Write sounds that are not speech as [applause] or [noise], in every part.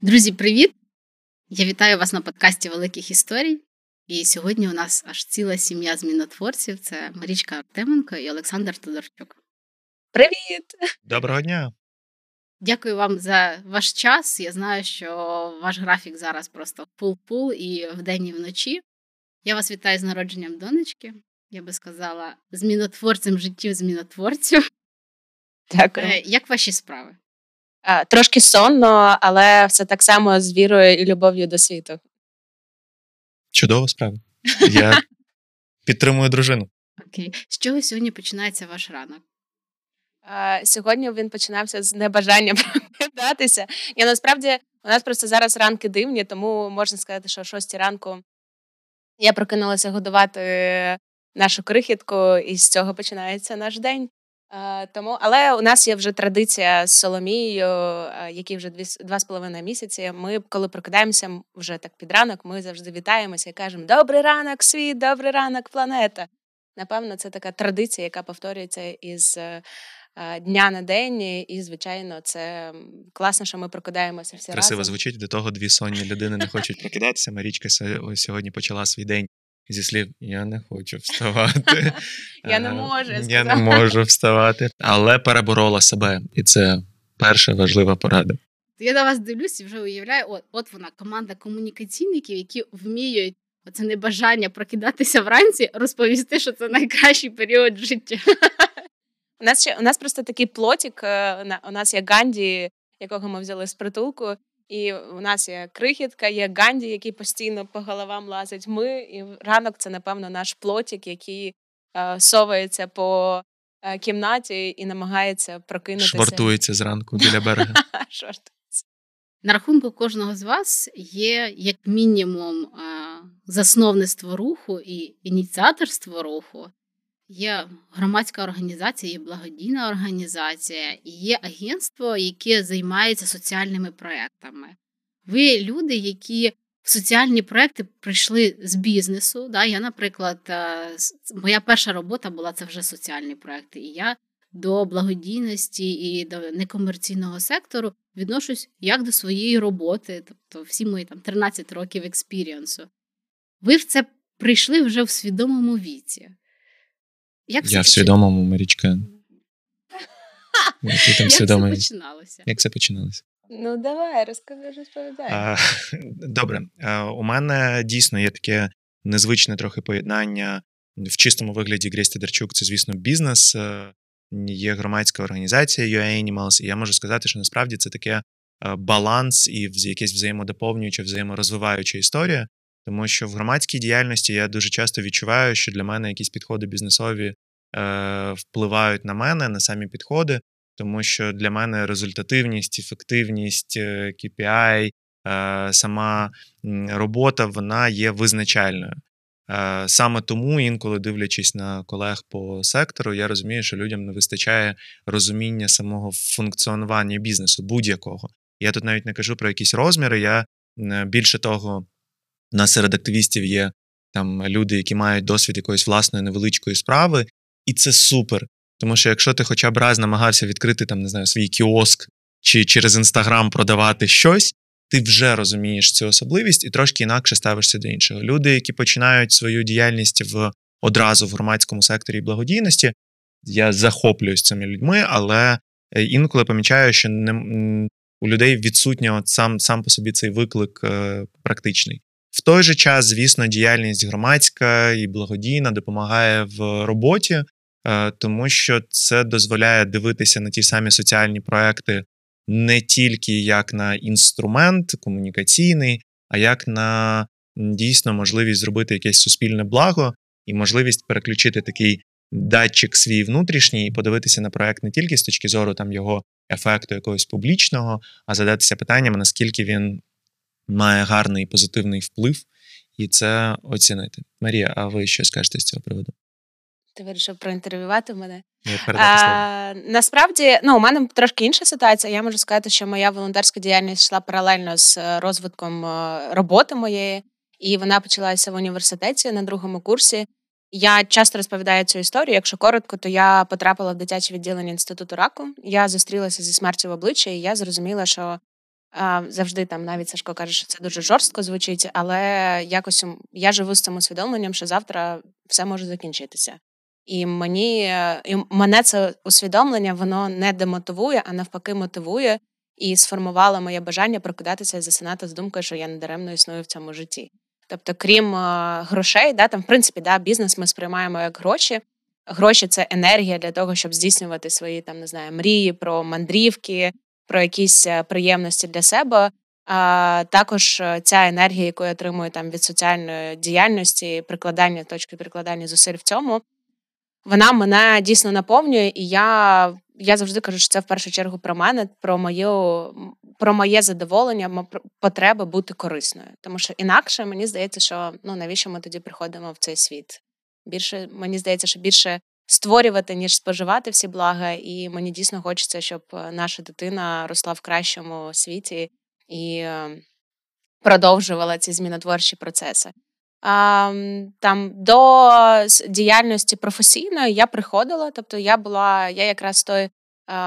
Друзі, привіт! Я вітаю вас на подкасті Великих історій. І сьогодні у нас аж ціла сім'я змінотворців: це Марічка Артеменко і Олександр Тодорчук. Привіт! Доброго дня! Дякую вам за ваш час. Я знаю, що ваш графік зараз просто пул-пул і вдень, і вночі. Я вас вітаю з народженням донечки. Я би сказала, змінотворцем життів змінотворців. Дякую. Е, як ваші справи? Трошки сонно, але все так само з вірою і любов'ю до світу. Чудова справа. [laughs] Я підтримую дружину. Окей. З чого сьогодні починається ваш ранок? Сьогодні він починався з небажання [laughs] прокидатися. Я насправді у нас просто зараз ранки дивні, тому можна сказати, що о 6 ранку я прокинулася годувати нашу крихітку, і з цього починається наш день. Тому, але у нас є вже традиція з Соломією, які вже дві два з половиною місяці. Ми, коли прокидаємося вже так під ранок, ми завжди вітаємося і кажемо Добрий ранок, світ, добрий ранок, планета. Напевно, це така традиція, яка повторюється із е, дня на день. І, звичайно, це класно, що ми прокидаємося всі Красиво разом. звучить до того, дві сонні людини не хочуть прокидатися. Марічка сьогодні почала свій день зі слів Я не хочу вставати. [laughs] Я не можу. Я не можу вставати, але переборола себе, і це перша важлива порада. Я на вас дивлюсь і вже уявляю, от, от вона команда комунікаційників, які вміють оце небажання прокидатися вранці, розповісти, що це найкращий період життя. У нас ще у нас просто такий плотик. Е, у нас є Ганді, якого ми взяли з притулку. І у нас є крихітка, є Ганді, який постійно по головам лазить. Ми і ранок це, напевно, наш плотик, який е, совається по е, кімнаті і намагається прокинутися. Швартується зранку біля [laughs] берега. Швартується. На рахунку кожного з вас є як мінімум е, засновництво руху і ініціаторство руху. Є громадська організація, є благодійна організація, і є агентство, яке займається соціальними проектами. Ви люди, які в соціальні проекти прийшли з бізнесу. Да? Я, наприклад, е, моя перша робота була це вже соціальні проекти. І я до благодійності і до некомерційного сектору відношусь як до своєї роботи, тобто всі мої там 13 років експіріансу. Ви в це прийшли вже в свідомому віці. Як Я в свідомому Марічка. [laughs] Як це починалося? Як це починалося? Ну, давай, розкажи, розповідай. [laughs] Добре, у мене дійсно є таке незвичне трохи поєднання в чистому вигляді Грейс Тедерчук це, звісно, бізнес, е, є громадська організація UA Animals, і я можу сказати, що насправді це таке е, баланс і якесь взаємодоповнююча, взаєморозвиваюча історія. Тому що в громадській діяльності я дуже часто відчуваю, що для мене якісь підходи бізнесові впливають на мене, на самі підходи, тому що для мене результативність, ефективність, KPI, е, е, сама робота вона є визначальною. Е, саме тому, інколи дивлячись на колег по сектору, я розумію, що людям не вистачає розуміння самого функціонування бізнесу будь-якого. Я тут навіть не кажу про якісь розміри. Я більше того у нас серед активістів є там люди, які мають досвід якоїсь власної невеличкої справи, і це супер. Тому що якщо ти хоча б раз намагався відкрити там, не знаю, свій кіоск чи через інстаграм продавати щось, ти вже розумієш цю особливість і трошки інакше ставишся до іншого. Люди, які починають свою діяльність в одразу в громадському секторі благодійності, я захоплююсь цими людьми, але е, інколи помічаю, що не, у людей відсутній от сам сам по собі цей виклик е, практичний. В той же час, звісно, діяльність громадська і благодійна допомагає в роботі, тому що це дозволяє дивитися на ті самі соціальні проекти не тільки як на інструмент комунікаційний, а як на дійсно можливість зробити якесь суспільне благо і можливість переключити такий датчик свій внутрішній і подивитися на проект не тільки з точки зору там його ефекту якогось публічного, а задатися питанням, наскільки він має гарний позитивний вплив, і це оцінити. Марія, а ви що скажете з цього приводу? Ти вирішив проінтерв'ювати мене. А, Насправді, ну, у мене трошки інша ситуація. Я можу сказати, що моя волонтерська діяльність йшла паралельно з розвитком роботи моєї. і вона почалася в університеті на другому курсі. Я часто розповідаю цю історію. Якщо коротко, то я потрапила в дитяче відділення інституту раку. Я зустрілася зі смертю в обличчя, і я зрозуміла, що а, завжди там навіть Сашко каже, що це дуже жорстко звучить, але якось я живу з цим усвідомленням, що завтра все може закінчитися. І мені і мене це усвідомлення воно не демотивує, а навпаки, мотивує і сформувало моє бажання прокидатися і засинати з думкою, що я недаремно існую в цьому житті. Тобто, крім грошей, да, там, в принципі, да, бізнес ми сприймаємо як гроші. Гроші це енергія для того, щоб здійснювати свої там не знаю, мрії про мандрівки, про якісь е, приємності для себе. А також е, ця енергія, яку я отримую там від соціальної діяльності, прикладання точки прикладання зусиль в цьому, вона мене дійсно наповнює, і я я завжди кажу, що це в першу чергу про мене, про мою, про моє задоволення, потреби бути корисною. Тому що інакше мені здається, що ну навіщо ми тоді приходимо в цей світ? Більше мені здається, що більше створювати, ніж споживати всі блага, і мені дійсно хочеться, щоб наша дитина росла в кращому світі і ем, продовжувала ці змінотворчі процеси. Там до діяльності професійної я приходила, тобто я була, я якраз той,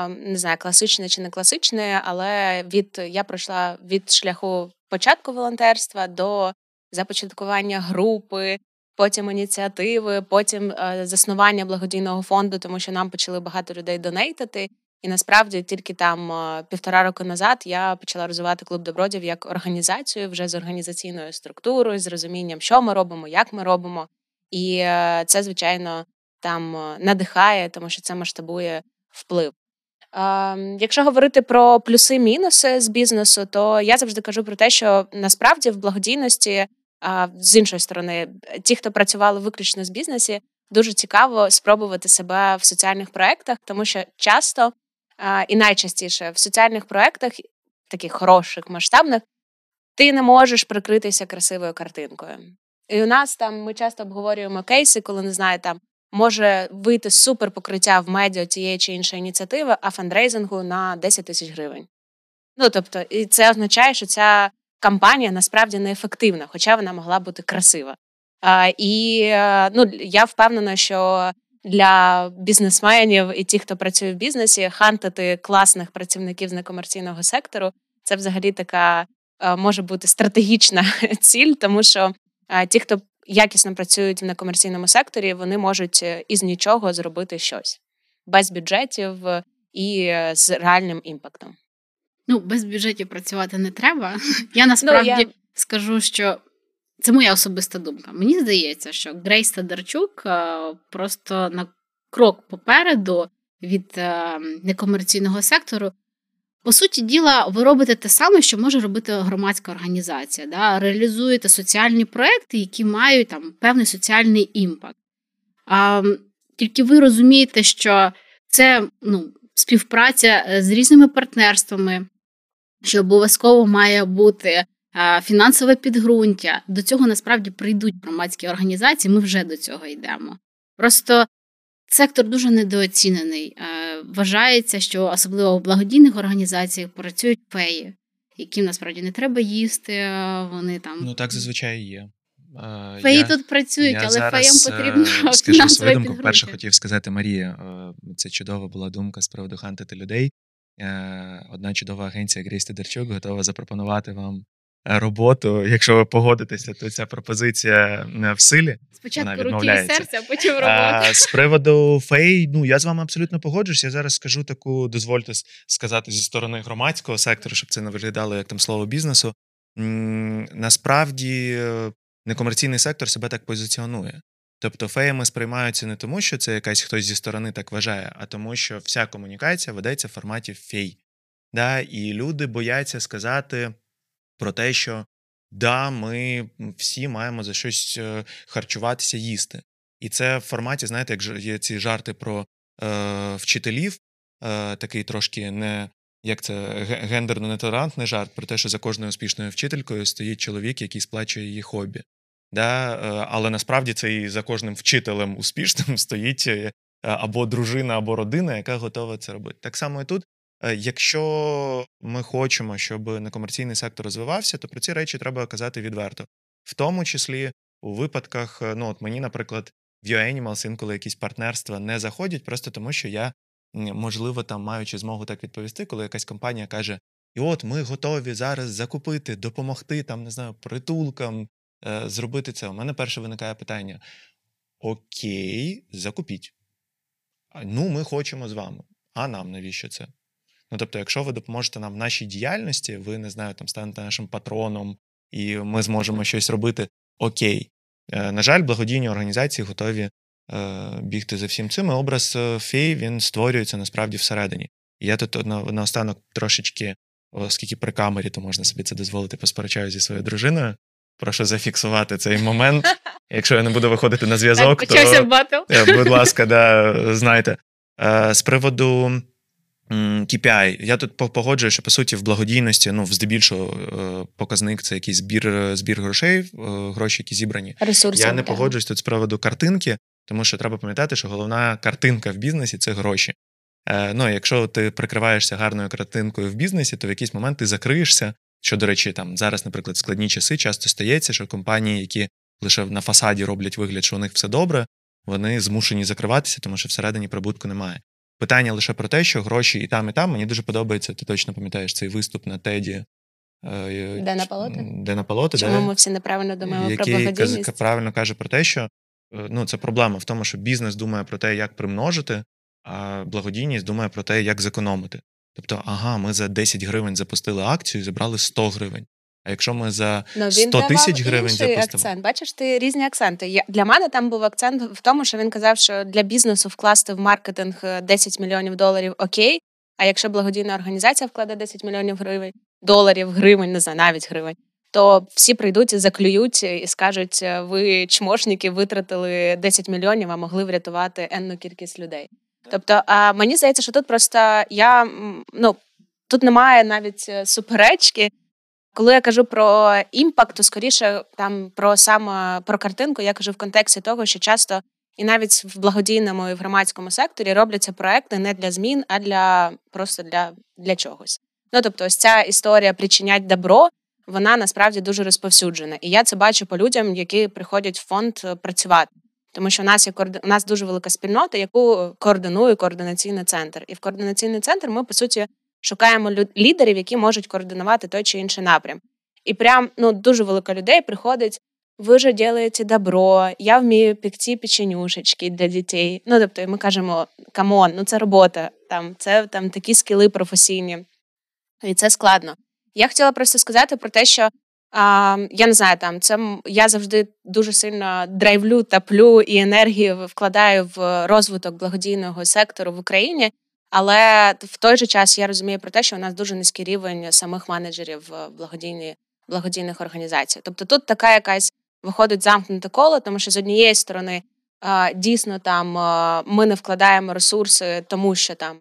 не знаю, класичний чи не класичний, але від я пройшла від шляху початку волонтерства до започаткування групи, потім ініціативи, потім заснування благодійного фонду, тому що нам почали багато людей донейтити. І насправді тільки там півтора року назад я почала розвивати клуб добродів як організацію вже з організаційною структурою, з розумінням, що ми робимо, як ми робимо. І е, це, звичайно, там надихає, тому що це масштабує вплив. Якщо говорити про плюси-мінуси з бізнесу, то я завжди кажу про те, що насправді в благодійності, з іншої сторони, ті, хто працювали виключно з бізнесі, дуже цікаво спробувати себе в соціальних проектах, тому що часто і найчастіше в соціальних проєктах, таких хороших, масштабних, ти не можеш прикритися красивою картинкою. І у нас там ми часто обговорюємо кейси, коли не знаю, там може вийти супер покриття в медіа тієї чи іншої ініціативи, а фандрейзингу на 10 тисяч гривень. Ну тобто, і це означає, що ця кампанія насправді неефективна, хоча вона могла бути красива. А, І е, ну, я впевнена, що для бізнесменів і ті, хто працює в бізнесі, хантити класних працівників з некомерційного сектору це взагалі така е, може бути стратегічна [laughs] ціль, тому що е, ті, хто якісно працюють в некомерційному секторі, вони можуть е, із нічого зробити щось без бюджетів і з реальним імпактом. Ну, без бюджетів працювати не треба. [laughs] Я насправді ну, я... скажу, що це моя особиста думка. Мені здається, що Gres Todorchuk е, просто на крок попереду від е, некомерційного сектору. По суті діла, ви робите те саме, що може робити громадська організація. Да? Реалізуєте соціальні проекти, які мають там певний соціальний імпакт. А, Тільки ви розумієте, що це ну, співпраця е, з різними партнерствами, що обов'язково має бути фінансове підґрунтя. До цього насправді прийдуть громадські організації, ми вже до цього йдемо. Просто сектор дуже недооцінений. Вважається, що особливо в благодійних організаціях працюють феї, яким насправді не треба їсти. Вони там ну так зазвичай є. Феї я, тут працюють, я але феям е, потрібно [laughs] скажу свою думку. Перше хотів сказати Марія. Е, це чудова була думка з приводу хантити людей. Е, одна чудова агенція Грейс Тедерчук готова запропонувати вам роботу. Якщо ви погодитеся, то ця пропозиція в силі. Спочатку руки і серця, а потім робота. З приводу фей, ну я з вами абсолютно погоджуюсь. Я зараз скажу таку, дозвольте сказати зі сторони громадського сектору, щоб це не виглядало як там слово бізнесу. Насправді е, некомерційний сектор себе так позиціонує. Тобто феями сприймаються не тому, що це якась хтось зі сторони так вважає, а тому, що вся комунікація ведеться в форматі фей. Да? І люди бояться сказати про те, що да, ми всі маємо за щось е, харчуватися, їсти. І це в форматі, знаєте, як є ці жарти про е, вчителів, е, такий трошки не як це гендерно нетолерантний жарт про те, що за кожною успішною вчителькою стоїть чоловік, який сплачує її хобі. Да? Е, але насправді це і за кожним вчителем успішним [laughs] стоїть е, або дружина, або родина, яка готова це робити. Так само і тут якщо ми хочемо, щоб некомерційний сектор розвивався, то про ці речі треба казати відверто. в тому числі у випадках, ну от мені, наприклад, в YouAnimals інколи якісь партнерства не заходять, просто тому що я, можливо, там маючи змогу так відповісти, коли якась компанія каже: І от ми готові зараз закупити, допомогти там, не знаю, притулкам е, зробити це. У мене перше виникає питання: Окей, закупіть. Ну, ми хочемо з вами. А нам навіщо це? Ну, тобто, якщо ви допоможете нам в нашій діяльності, ви не знаю, там станете нашим патроном, і ми зможемо щось робити. Окей. Е, на жаль, благодійні організації готові е, бігти за всім цим. і Образ е, фей він створюється насправді всередині. І я тут на, наостанок трошечки, оскільки при камері, то можна собі це дозволити, посперечаю зі своєю дружиною. Прошу зафіксувати цей момент. [laughs] Якщо я не буду виходити на зв'язок, так, почався то, батл. будь ласка, да, знайте. З приводу KPI. Я тут погоджую, що по суті в благодійності, ну, здебільшого, е, показник це якийсь збір збір грошей, е, гроші, які зібрані. Ресурси, Я не так. погоджуюсь тут з приводу картинки, тому що треба пам'ятати, що головна картинка в бізнесі це гроші. Е, ну, Якщо ти прикриваєшся гарною картинкою в бізнесі, то в якийсь момент ти закриєшся. Що, до речі, там зараз, наприклад, складні часи часто стається, що компанії, які лише на фасаді роблять вигляд, що у них все добре, вони змушені закриватися, тому що всередині прибутку немає. Питання лише про те, що гроші і там, і там. Мені дуже подобається. Ти точно пам'ятаєш цей виступ на Теді. Е, Де на полоти? Де на полоти, Чому ми всі неправильно думаємо який про благодійність? Який правильно каже про те, що е, ну, це проблема в тому, що бізнес думає про те, як примножити, а благодійність думає про те, як зекономити. Тобто, ага, ми за 10 гривень запустили акцію і зібрали 100 гривень. А якщо ми за ну, 100 тисяч гривень запустимо... акцент. Бачиш, ти різні акценти. Я, Для мене там був акцент в тому, що він казав, що для бізнесу вкласти в маркетинг 10 е, мільйонів доларів окей. А якщо благодійна організація вкладе 10 мільйонів гривень, доларів, гривень, не знаю, навіть гривень, то всі прийдуть і заклюють і скажуть: «Е, ви чмошники витратили 10 мільйонів, а могли врятувати енну кількість людей. Тобто, а мені здається, що тут просто я ну тут немає навіть е, суперечки. Коли я кажу про імпакт, то скоріше там про саме про картинку, я кажу в контексті того, що часто і навіть в благодійному і в громадському секторі робляться проекти не для змін, а для просто для для чогось. Ну тобто, ось ця історія причинять добро, вона насправді дуже розповсюджена. І я це бачу по людям, які приходять в фонд е, працювати. Тому що у нас є у нас дуже велика спільнота, яку координує координаційний центр. І в координаційний центр ми по суті шукаємо лідерів, які можуть координувати той чи інший напрям. І прям ну дуже велика людей приходить. Ви ж робите добро, я вмію пекти печенюшечки для дітей. Ну тобто, ми кажемо come on, ну це робота, там це там такі скіли професійні, і це складно. Я хотіла просто сказати про те, що а, я не знаю, там це я завжди дуже сильно драйвлю, топлю і енергію вкладаю в розвиток благодійного сектору в Україні. Але в той же час я розумію про те, що у нас дуже низький рівень самих менеджерів благодійні, благодійних організацій. Тобто тут така якась виходить замкнуте коло, тому що з однієї сторони дійсно там ми не вкладаємо ресурси, тому що там.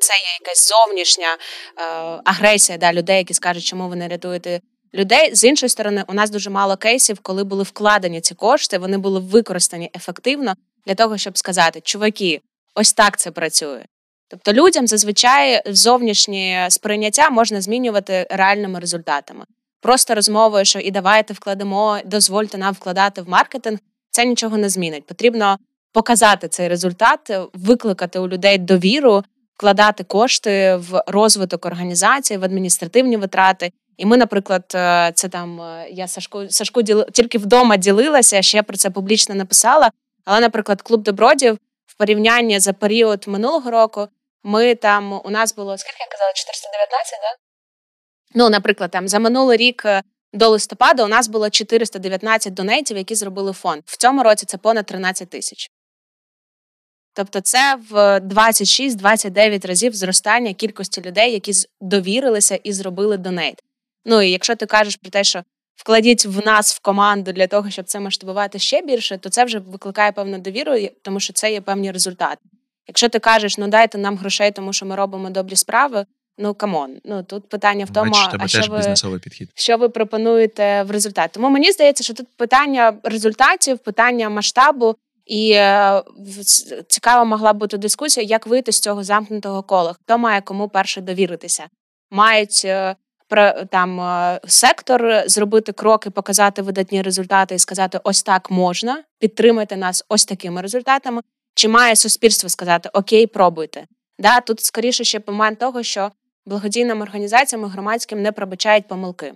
Це є якась зовнішня е, агресія да, людей, які скажуть, чому ви не рятуєте людей. З іншої сторони, у нас дуже мало кейсів, коли були вкладені ці кошти, вони були використані ефективно для того, щоб сказати, чуваки, ось так це працює. Тобто людям зазвичай зовнішнє сприйняття можна змінювати реальними результатами. Просто розмовою, що і давайте вкладемо, дозвольте нам вкладати в маркетинг, це нічого не змінить. Потрібно показати цей результат, викликати у людей довіру, вкладати кошти в розвиток організації, в адміністративні витрати. І ми, наприклад, е, це там е, я Сашку Сашку діли, тільки вдома ділилася, ще про це публічно написала. Але, наприклад, клуб добродів в порівнянні за період минулого року ми там у нас було скільки я казала, 419, да? Ну, наприклад, там за минулий рік е, до листопада у нас було 419 донейтів, які зробили фонд. В цьому році це понад 13 тисяч. Тобто, це в 26-29 разів зростання кількості людей, які довірилися і зробили донейт. Ну і якщо ти кажеш про те, що вкладіть в нас в команду для того, щоб це масштабувати ще більше, то це вже викликає певну довіру, тому що це є певні результати. Якщо ти кажеш, ну дайте нам грошей, тому що ми робимо добрі справи. Ну come on, ну тут питання в тому, Бачиш, а що ви бізнесовий підхід. що ви пропонуєте в результаті. Тому мені здається, що тут питання результатів, питання масштабу, і е, цікава могла бути дискусія, як вийти з цього замкнутого кола. Хто має кому перше довіритися? Мають е, про там сектор, зробити кроки, показати видатні результати і сказати: ось так можна, підтримайте нас ось такими результатами. Чи має суспільство сказати Окей, пробуйте? Да, Тут скоріше ще момент того, що благодійним організаціям і громадським не пробачають помилки.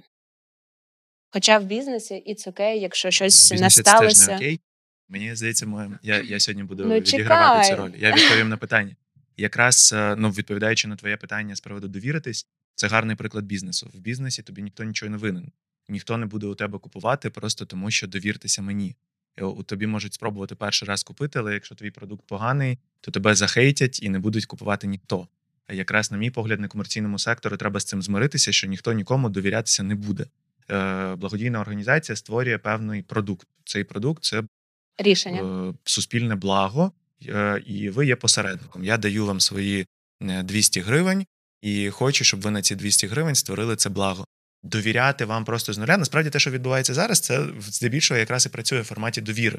Хоча в бізнесі і це окей, якщо щось не сталося. Це окей. Мені здається, ми, я я сьогодні буду ну, відігравати цю роль. Я відповім на [laughs] питання. Якраз е, ну, відповідаючи на твоє питання з приводу довіритись, це гарний приклад бізнесу. В бізнесі тобі ніхто нічого не винен. Ніхто не буде у тебе купувати просто тому, що довіртеся мені. У тобі можуть спробувати перший раз купити, але якщо твій продукт поганий, то тебе захейтять і не будуть купувати ніхто. А якраз, на мій погляд, на комерційному сектору треба з цим змиритися, що ніхто нікому довірятися не буде. Е, Благодійна організація створює певний продукт. Цей продукт це рішення е, суспільне благо, е, і ви є посередником. Я даю вам свої 200 е, гривень і хочу, щоб ви на ці 200 гривень створили це благо. Довіряти вам просто з нуля. Насправді, те, що відбувається зараз, це здебільшого якраз і працює в форматі довіри.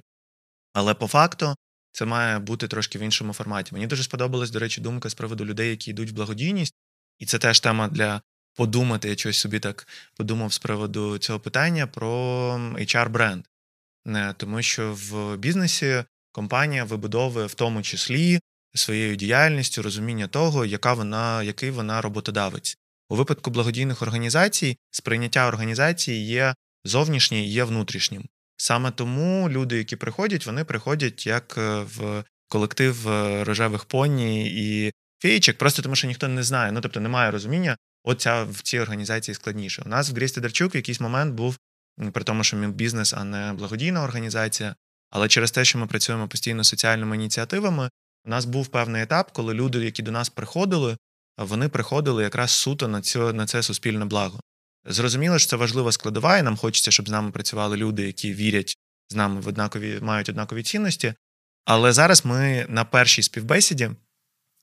Але по факту це має бути трошки в іншому форматі. Мені дуже сподобалась, до речі, думка з приводу людей, які йдуть в благодійність, і це теж тема для подумати. Я щось собі так подумав з приводу цього питання про HR-бренд. Тому що в бізнесі компанія вибудовує в тому числі своєю діяльністю розуміння того, яка вона, який вона роботодавець. У випадку благодійних організацій сприйняття організації є зовнішнє і є внутрішнім. Саме тому люди, які приходять, вони приходять як е, в колектив е, рожевих поні і феєчок, просто тому що ніхто не знає. Ну тобто немає розуміння, оця в цій організації складніше. У нас в Грісті Дарчук в якийсь момент був, при тому, що ми бізнес, а не благодійна організація. Але через те, що ми працюємо постійно соціальними ініціативами, у нас був певний етап, коли люди, які до нас приходили, вони приходили якраз суто на цю, на це суспільне благо. Зрозуміло, що це важлива складова, і нам хочеться, щоб з нами працювали люди, які вірять з нами в однакові, мають однакові цінності. Але зараз ми на першій співбесіді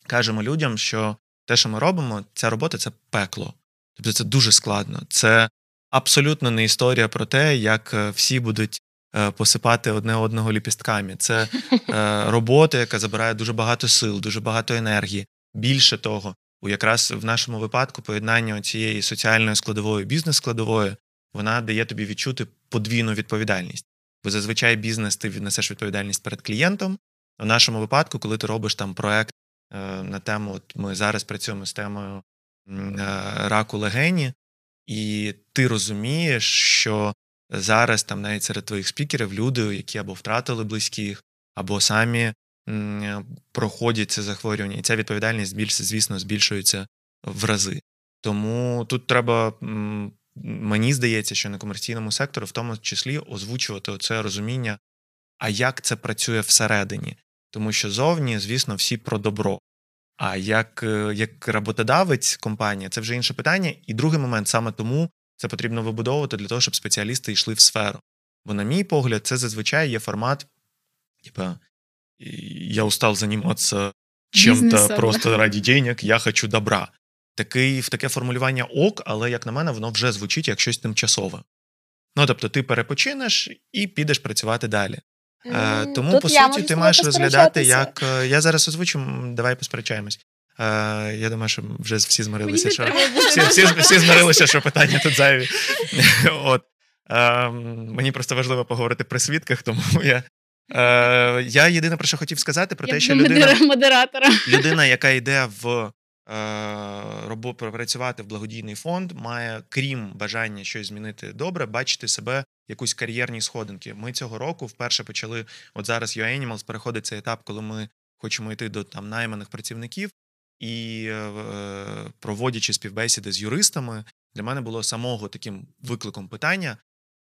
кажемо людям, що те, що ми робимо, ця робота це пекло. Тобто це дуже складно. Це абсолютно не історія про те, як е, всі будуть е, посипати одне одного ліпістками. Це е, [laughs] робота, яка забирає дуже багато сил, дуже багато енергії. Більше того, у якраз в нашому випадку поєднання цієї соціальної складової бізнес-складової вона дає тобі відчути подвійну відповідальність. Бо зазвичай бізнес ти віднесеш відповідальність перед клієнтом. У нашому випадку, коли ти робиш там проект е, на тему, от ми зараз працюємо з темою е, раку легені, і ти розумієш, що зараз там навіть серед твоїх спікерів люди, які або втратили близьких, або самі проходять це захворювання, і ця відповідальність більше, звісно, збільшується в рази. Тому тут треба, мені здається, що на комерційному секторі в тому числі озвучувати це розуміння, а як це працює всередині. Тому що зовні, звісно, всі про добро. А як е, як роботодавець компанія, це вже інше питання. І другий момент саме тому це потрібно вибудовувати для того, щоб спеціалісти йшли в сферу. Бо, на мій погляд, це зазвичай є формат, типа я устал заниматься чем-то просто раді денег, я хочу добра. Такий, Таке формулювання ок, але, як на мене, воно вже звучить як щось тимчасове. Ну, тобто, ти перепочинеш і підеш працювати далі. Mm, Тому, Тут по суті, ти маєш розглядати, як. Е, я зараз озвучу, давай посперечаємось. Е, Я думаю, що вже всі змирилися, що всі, всі, всі змирилися, що питання тут зайві. [laughs] От. Е, Мені просто важливо поговорити при свідках, тому я Е, Я єдине про що хотів сказати, про те, що людина, модератора. людина, яка йде в е, роботу працювати в благодійний фонд, має, крім бажання щось змінити добре, бачити себе якусь кар'єрні сходинки. Ми цього року вперше почали. От зараз UAnimals переходить цей етап, коли ми хочемо йти до там найманих працівників. І е, проводячи співбесіди з юристами, для мене було самого таким викликом питання: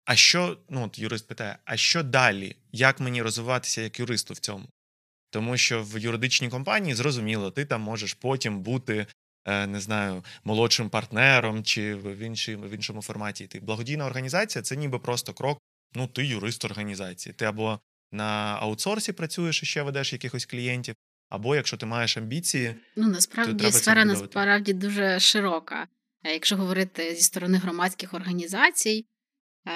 а що, ну от юрист питає, а що далі? Як мені розвиватися як юристу в цьому? Тому що в юридичній компанії зрозуміло, ти там можеш потім бути, е, не знаю, молодшим партнером чи в іншій, в іншому форматі. Ти благодійна організація це ніби просто крок. Ну, ти юрист організації. Ти або на аутсорсі працюєш і ще ведеш якихось клієнтів, або якщо ти маєш амбіції, ну насправді сфера насправді дуже широка. Якщо говорити зі сторони громадських організацій.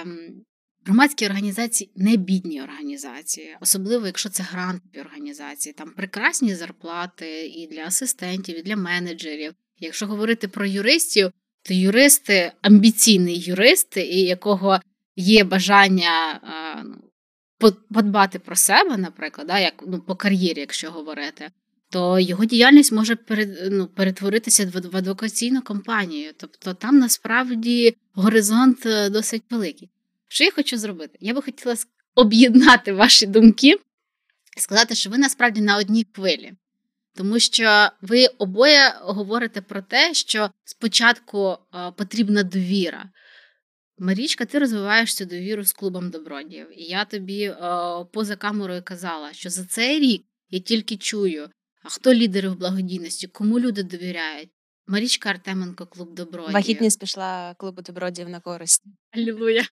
Ем, громадські організації не бідні організації, особливо якщо це грантові організації, там прекрасні зарплати і для асистентів, і для менеджерів. Якщо говорити про юристів, то юристи, амбіційний юрист, і якого є бажання ну, подбати про себе, наприклад, да, як ну, по кар'єрі, якщо говорити, то його діяльність може ну, перетворитися в адвокаційну компанію. Тобто там насправді горизонт е, досить великий. Що я хочу зробити? Я би хотіла об'єднати ваші думки і сказати, що ви насправді на одній хвилі. Тому що ви обоє говорите про те, що спочатку е, потрібна довіра. Марічка, ти розвиваєш цю довіру з клубом добродіїв. І я тобі е, поза камерою казала, що за цей рік я тільки чую, а хто лідери в благодійності, кому люди довіряють. Марічка Артеменко, клуб добродіїв. Вагітність пішла клубу добродіїв на користь. Аллилуйя.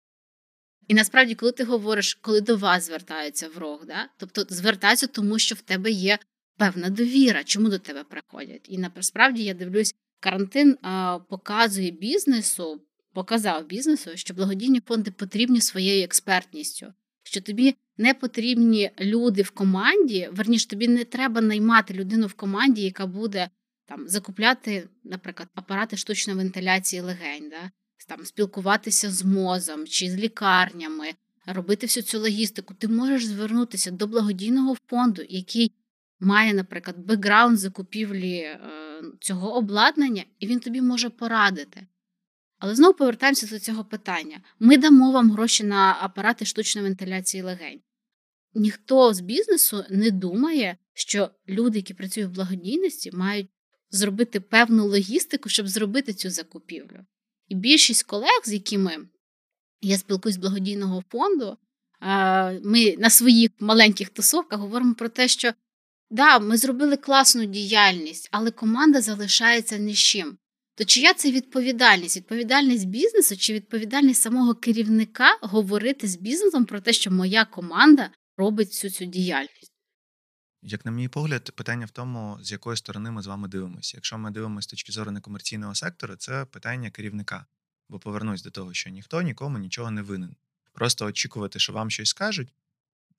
І насправді, коли ти говориш, коли до вас звертаються в рог, да? тобто звертаються, тому що в тебе є певна довіра, чому до тебе приходять. І насправді я дивлюсь, карантин а, показує бізнесу, показав бізнесу, що благодійні фонди потрібні своєю експертністю, що тобі не потрібні люди в команді, верніш, тобі не треба наймати людину в команді, яка буде там закупляти, наприклад, апарати штучної вентиляції легень, да? там спілкуватися з мозом чи з лікарнями, робити всю цю логістику. Ти можеш звернутися до благодійного фонду, який має, наприклад, бекграунд закупівлі е, цього обладнання, і він тобі може порадити. Але знову повертаємося до цього питання: ми дамо вам гроші на апарати штучної вентиляції легень. Ніхто з бізнесу не думає, що люди, які працюють в благодійності, мають зробити певну логістику, щоб зробити цю закупівлю. І більшість колег, з якими я спілкуюсь з благодійного фонду, ми на своїх маленьких тусовках говоримо про те, що да, ми зробили класну діяльність, але команда залишається ні з чим. То чия це відповідальність? Відповідальність бізнесу чи відповідальність самого керівника говорити з бізнесом про те, що моя команда робить всю цю діяльність? Як, на мій погляд, питання в тому, з якої сторони ми з вами дивимося. Якщо ми дивимося з точки зору некомерційного сектору, це питання керівника. Бо повернусь до того, що ніхто нікому нічого не винен. Просто очікувати, що вам щось скажуть,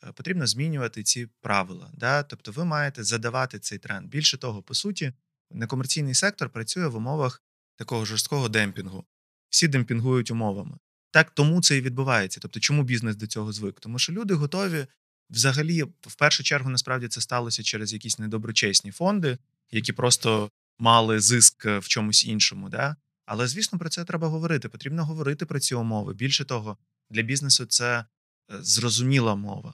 е, потрібно змінювати ці правила. Да? Тобто ви маєте задавати цей тренд. Більше того, по суті, некомерційний сектор працює в умовах такого жорсткого демпінгу. Всі демпінгують умовами. Так тому це і відбувається. Тобто, чому бізнес до цього звик? Тому що люди готові взагалі, в першу чергу, насправді це сталося через якісь недоброчесні фонди, які просто мали зиск в чомусь іншому. Да? Але звісно, про це треба говорити. Потрібно говорити про ці умови. Більше того, для бізнесу це е, зрозуміла мова.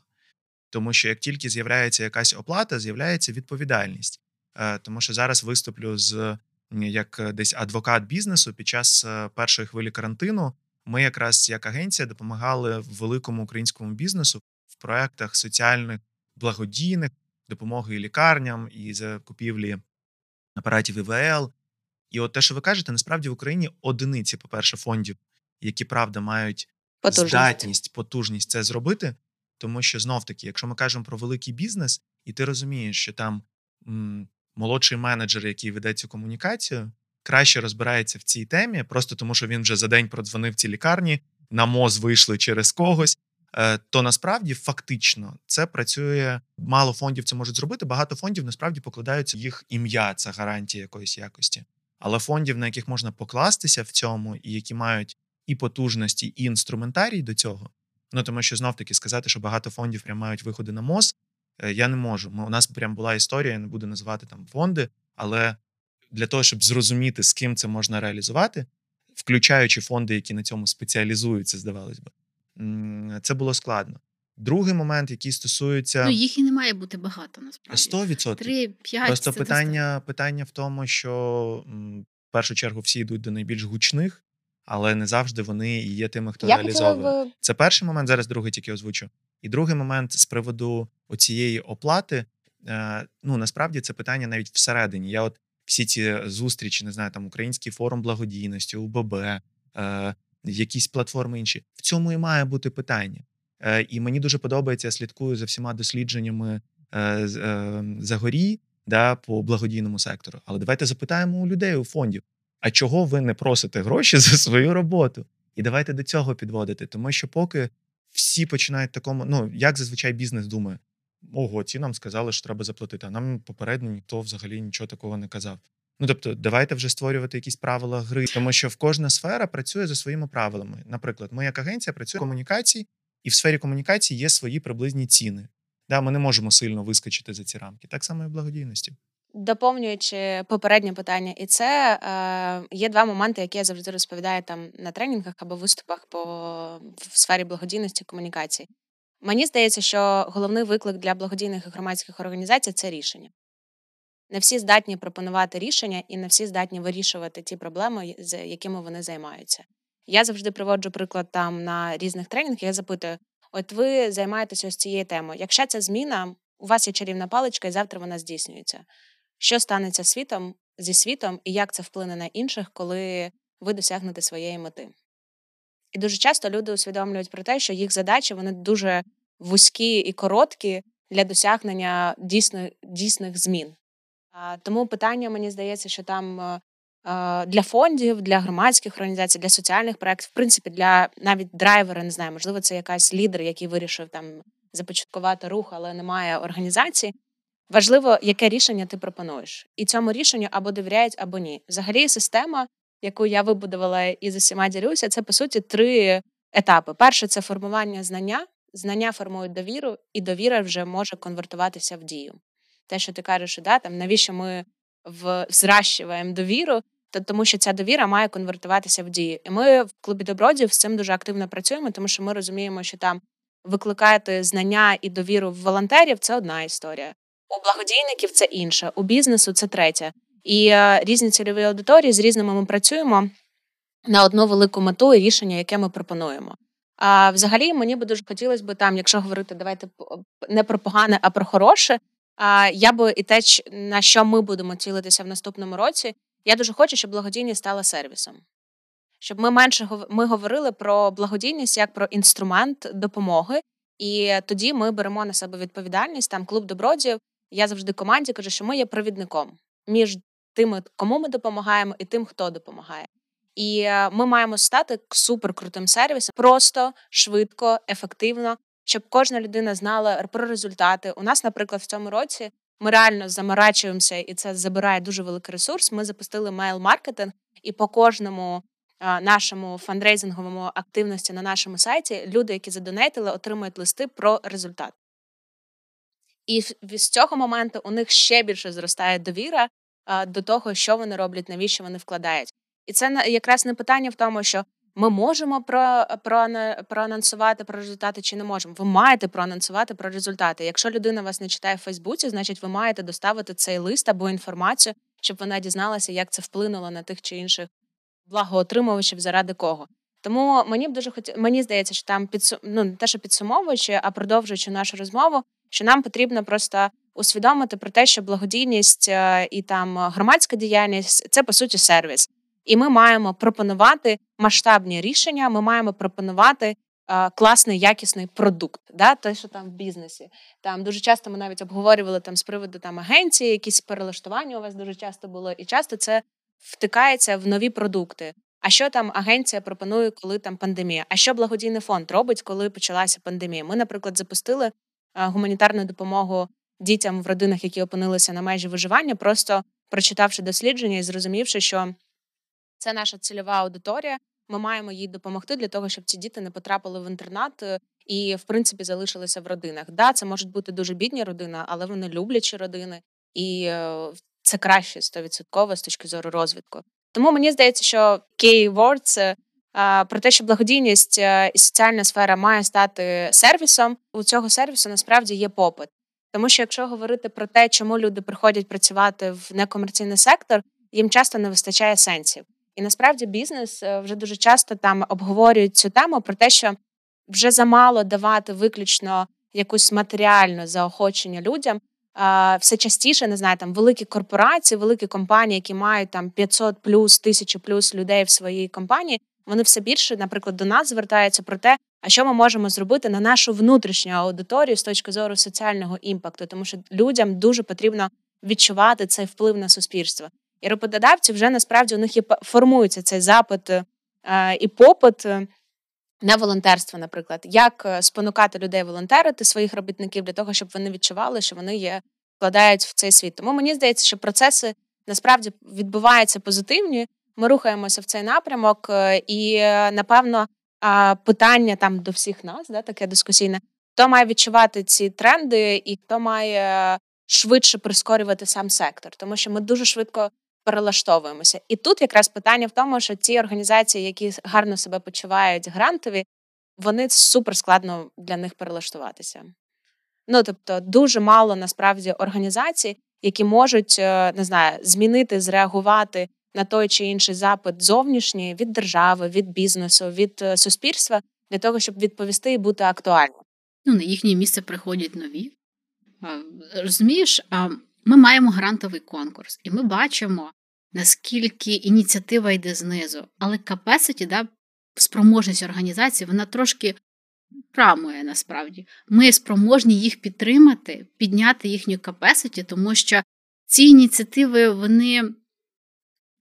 Тому що як тільки з'являється якась оплата, з'являється відповідальність. Е, тому що зараз виступлю з як е, десь адвокат бізнесу під час е, першої хвилі карантину. Ми якраз як агенція допомагали великому українському бізнесу в проектах соціальних благодійних допомоги лікарням і закупівлі апаратів ІВЛ. І от те, що ви кажете, насправді в Україні одиниці, по-перше, фондів, які правда мають потужність. здатність, потужність це зробити. Тому що знов таки, якщо ми кажемо про великий бізнес, і ти розумієш, що там м, молодший менеджер, який веде цю комунікацію, краще розбирається в цій темі, просто тому що він вже за день продзвонив ці лікарні, на моз вийшли через когось. Е, то насправді фактично це працює. Мало фондів це можуть зробити. Багато фондів насправді покладаються їх ім'я, це гарантія якоїсь якості. Але фондів, на яких можна покластися в цьому, і які мають і потужності, і інструментарій до цього. Ну тому що знов таки сказати, що багато фондів прям мають виходи на МОЗ, я не можу. Ми, У нас прям була історія, я не буду називати там фонди, але для того, щоб зрозуміти, з ким це можна реалізувати, включаючи фонди, які на цьому спеціалізуються, здавалось би, це було складно. Другий момент, який стосується. Ну, їх і не має бути багато, насправді. 100%. 3-5 Просто це питання питання в тому, що в першу чергу всі йдуть до найбільш гучних, але не завжди вони є тими, хто реалізовує. Це перший момент, зараз другий тільки озвучу. І другий момент з приводу оцієї оплати. Е, ну насправді це питання навіть всередині. Я от всі ці зустрічі, не знаю, там Український форум благодійності, УББ, е, якісь платформи інші. В цьому і має бути питання. Е, І мені дуже подобається, я слідкую за всіма дослідженнями е, е, Загорі да, по благодійному сектору. Але давайте запитаємо у людей у фондів: а чого ви не просите гроші [laughs] за свою роботу? І давайте до цього підводити, тому що поки всі починають такому. Ну як зазвичай бізнес думає: ого, ці нам сказали, що треба заплатити. А нам попередньо ніхто взагалі нічого такого не казав. Ну тобто, давайте вже створювати якісь правила гри, тому що в кожна сфера працює за своїми правилами. Наприклад, ми як агенція працює в комунікації, і в сфері комунікації є свої приблизні ціни. Да, Ми не можемо сильно вискочити за ці рамки. Так само і в благодійності. Доповнюючи попереднє питання, і це е, є два моменти, які я завжди розповідаю там на тренінгах або виступах по в сфері благодійності комунікації. Мені здається, що головний виклик для благодійних і громадських організацій це рішення. Не всі здатні пропонувати рішення, і не всі здатні вирішувати ті проблеми, з якими вони займаються. Я завжди приводжу приклад там на різних тренінгах. Я запитую: от ви займаєтеся ось цією темою. Якщо ця зміна, у вас є чарівна паличка, і завтра вона здійснюється. Що станеться світом зі світом, і як це вплине на інших, коли ви досягнете своєї мети? І дуже часто люди усвідомлюють про те, що їх задачі вони дуже вузькі і короткі для досягнення дійсно, дійсних змін. Тому питання, мені здається, що там е, е, для фондів, для громадських організацій, для соціальних проєктів, в принципі, для навіть драйвера, не знаю, можливо, це якась лідер, який вирішив там започаткувати рух, але немає організації. Важливо, яке рішення ти пропонуєш, і цьому рішенню або довіряють, або ні. Взагалі, система, яку я вибудувала і з усіма ділюся, це по суті три етапи. Перше це формування знання. Знання формують довіру, і довіра вже може конвертуватися в дію. Те, що ти кажеш, що да, там навіщо ми взращуємо довіру, то тому що ця довіра має конвертуватися в дію. І ми в клубі добродів з цим дуже активно працюємо, тому що ми розуміємо, що там викликати знання і довіру в волонтерів це одна історія. У благодійників це інша, у бізнесу це третя. І е, різні цільові аудиторії з різними ми працюємо на одну велику мету і рішення, яке ми пропонуємо. А взагалі мені би дуже хотілося б там, якщо говорити, давайте не про погане, а про хороше. А я би і те, на що ми будемо цілитися в наступному році. Я дуже хочу, щоб благодійність стала сервісом. Щоб ми менше ми говорили про благодійність як про інструмент допомоги, і тоді ми беремо на себе відповідальність. Там клуб добродіїв я завжди команді кажу, що ми є провідником між тими, кому ми допомагаємо, і тим, хто допомагає. І е, ми маємо стати суперкрутим сервісом, просто швидко, ефективно, щоб кожна людина знала про результати. У нас, наприклад, в цьому році ми реально заморачуємося, і це забирає дуже великий ресурс. Ми запустили мейл-маркетинг, і по кожному нашому фандрейзинговому активності на нашому сайті люди, які задонейтили, отримують листи про результат. І з цього моменту у них ще більше зростає довіра до того, що вони роблять, навіщо вони вкладають. І це якраз не питання в тому, що ми можемо про, про, проанонсувати про результати чи не можемо. Ви маєте проанонсувати про результати. Якщо людина вас не читає в Фейсбуці, значить ви маєте доставити цей лист або інформацію, щоб вона дізналася, як це вплинуло на тих чи інших благоотримувачів, заради кого. Тому мені б дуже хоті... мені здається, що там підсум... ну, не те, що підсумовуючи, а продовжуючи нашу розмову, що нам потрібно просто усвідомити про те, що благодійність е, і там громадська діяльність це по суті сервіс. І ми маємо пропонувати масштабні рішення. Ми маємо пропонувати е, класний якісний продукт. Да, те, що там в бізнесі. Там дуже часто ми навіть обговорювали там з приводу там агенції, якісь перелаштування у вас дуже часто було, і часто це втикається в нові продукти. А що там агенція пропонує, коли там пандемія? А що благодійний фонд робить, коли почалася пандемія? Ми, наприклад, запустили гуманітарну допомогу дітям в родинах, які опинилися на межі виживання, просто прочитавши дослідження і зрозумівши, що це наша цільова аудиторія. Ми маємо їй допомогти для того, щоб ці діти не потрапили в інтернат е, і, в принципі, залишилися в родинах. Да, це можуть бути дуже бідні родини, але вони люблячі родини, і е, це краще 100% з точки зору розвитку. Тому мені здається, що keywords про те, що благодійність е, і соціальна сфера має стати сервісом. У цього сервісу насправді є попит. Тому що якщо говорити про те, чому люди приходять працювати в некомерційний сектор, їм часто не вистачає сенсів. І насправді бізнес е, вже дуже часто там обговорюють цю тему про те, що вже замало давати виключно якусь матеріальну заохочення людям. Все частіше не знаю, там великі корпорації, великі компанії, які мають там 500 плюс, 1000 плюс людей в своїй компанії, вони все більше, наприклад, до нас звертаються про те, а що ми можемо зробити на нашу внутрішню аудиторію з точки зору соціального імпакту, тому що людям дуже потрібно відчувати цей вплив на суспільство. І роботодавці вже насправді у них є формується цей запит е, і попит. Е, на волонтерство, наприклад, як е, спонукати людей волонтерити своїх робітників для того, щоб вони відчували, що вони є вкладають в цей світ. Тому мені здається, що процеси насправді відбуваються позитивні. Ми рухаємося в цей напрямок, е, і напевно питання там до всіх нас, да, таке дискусійне. Хто має відчувати ці тренди, і хто має швидше прискорювати сам сектор, тому що ми дуже швидко перелаштовуємося. І тут якраз питання в тому, що ці організації, які гарно себе почувають, грантові, вони супер складно для них перелаштуватися. Ну тобто, дуже мало насправді організацій, які можуть е, не знаю, змінити, зреагувати на той чи інший запит зовнішній від держави, від бізнесу, від е, суспільства для того, щоб відповісти і бути актуальним. Ну на їхнє місце приходять нові. Розумієш, ми маємо грантовий конкурс, і ми бачимо, наскільки ініціатива йде знизу. Але capacity, да, спроможність організації, вона трошки прамує насправді. Ми спроможні їх підтримати, підняти їхню capacity, тому що ці ініціативи вони,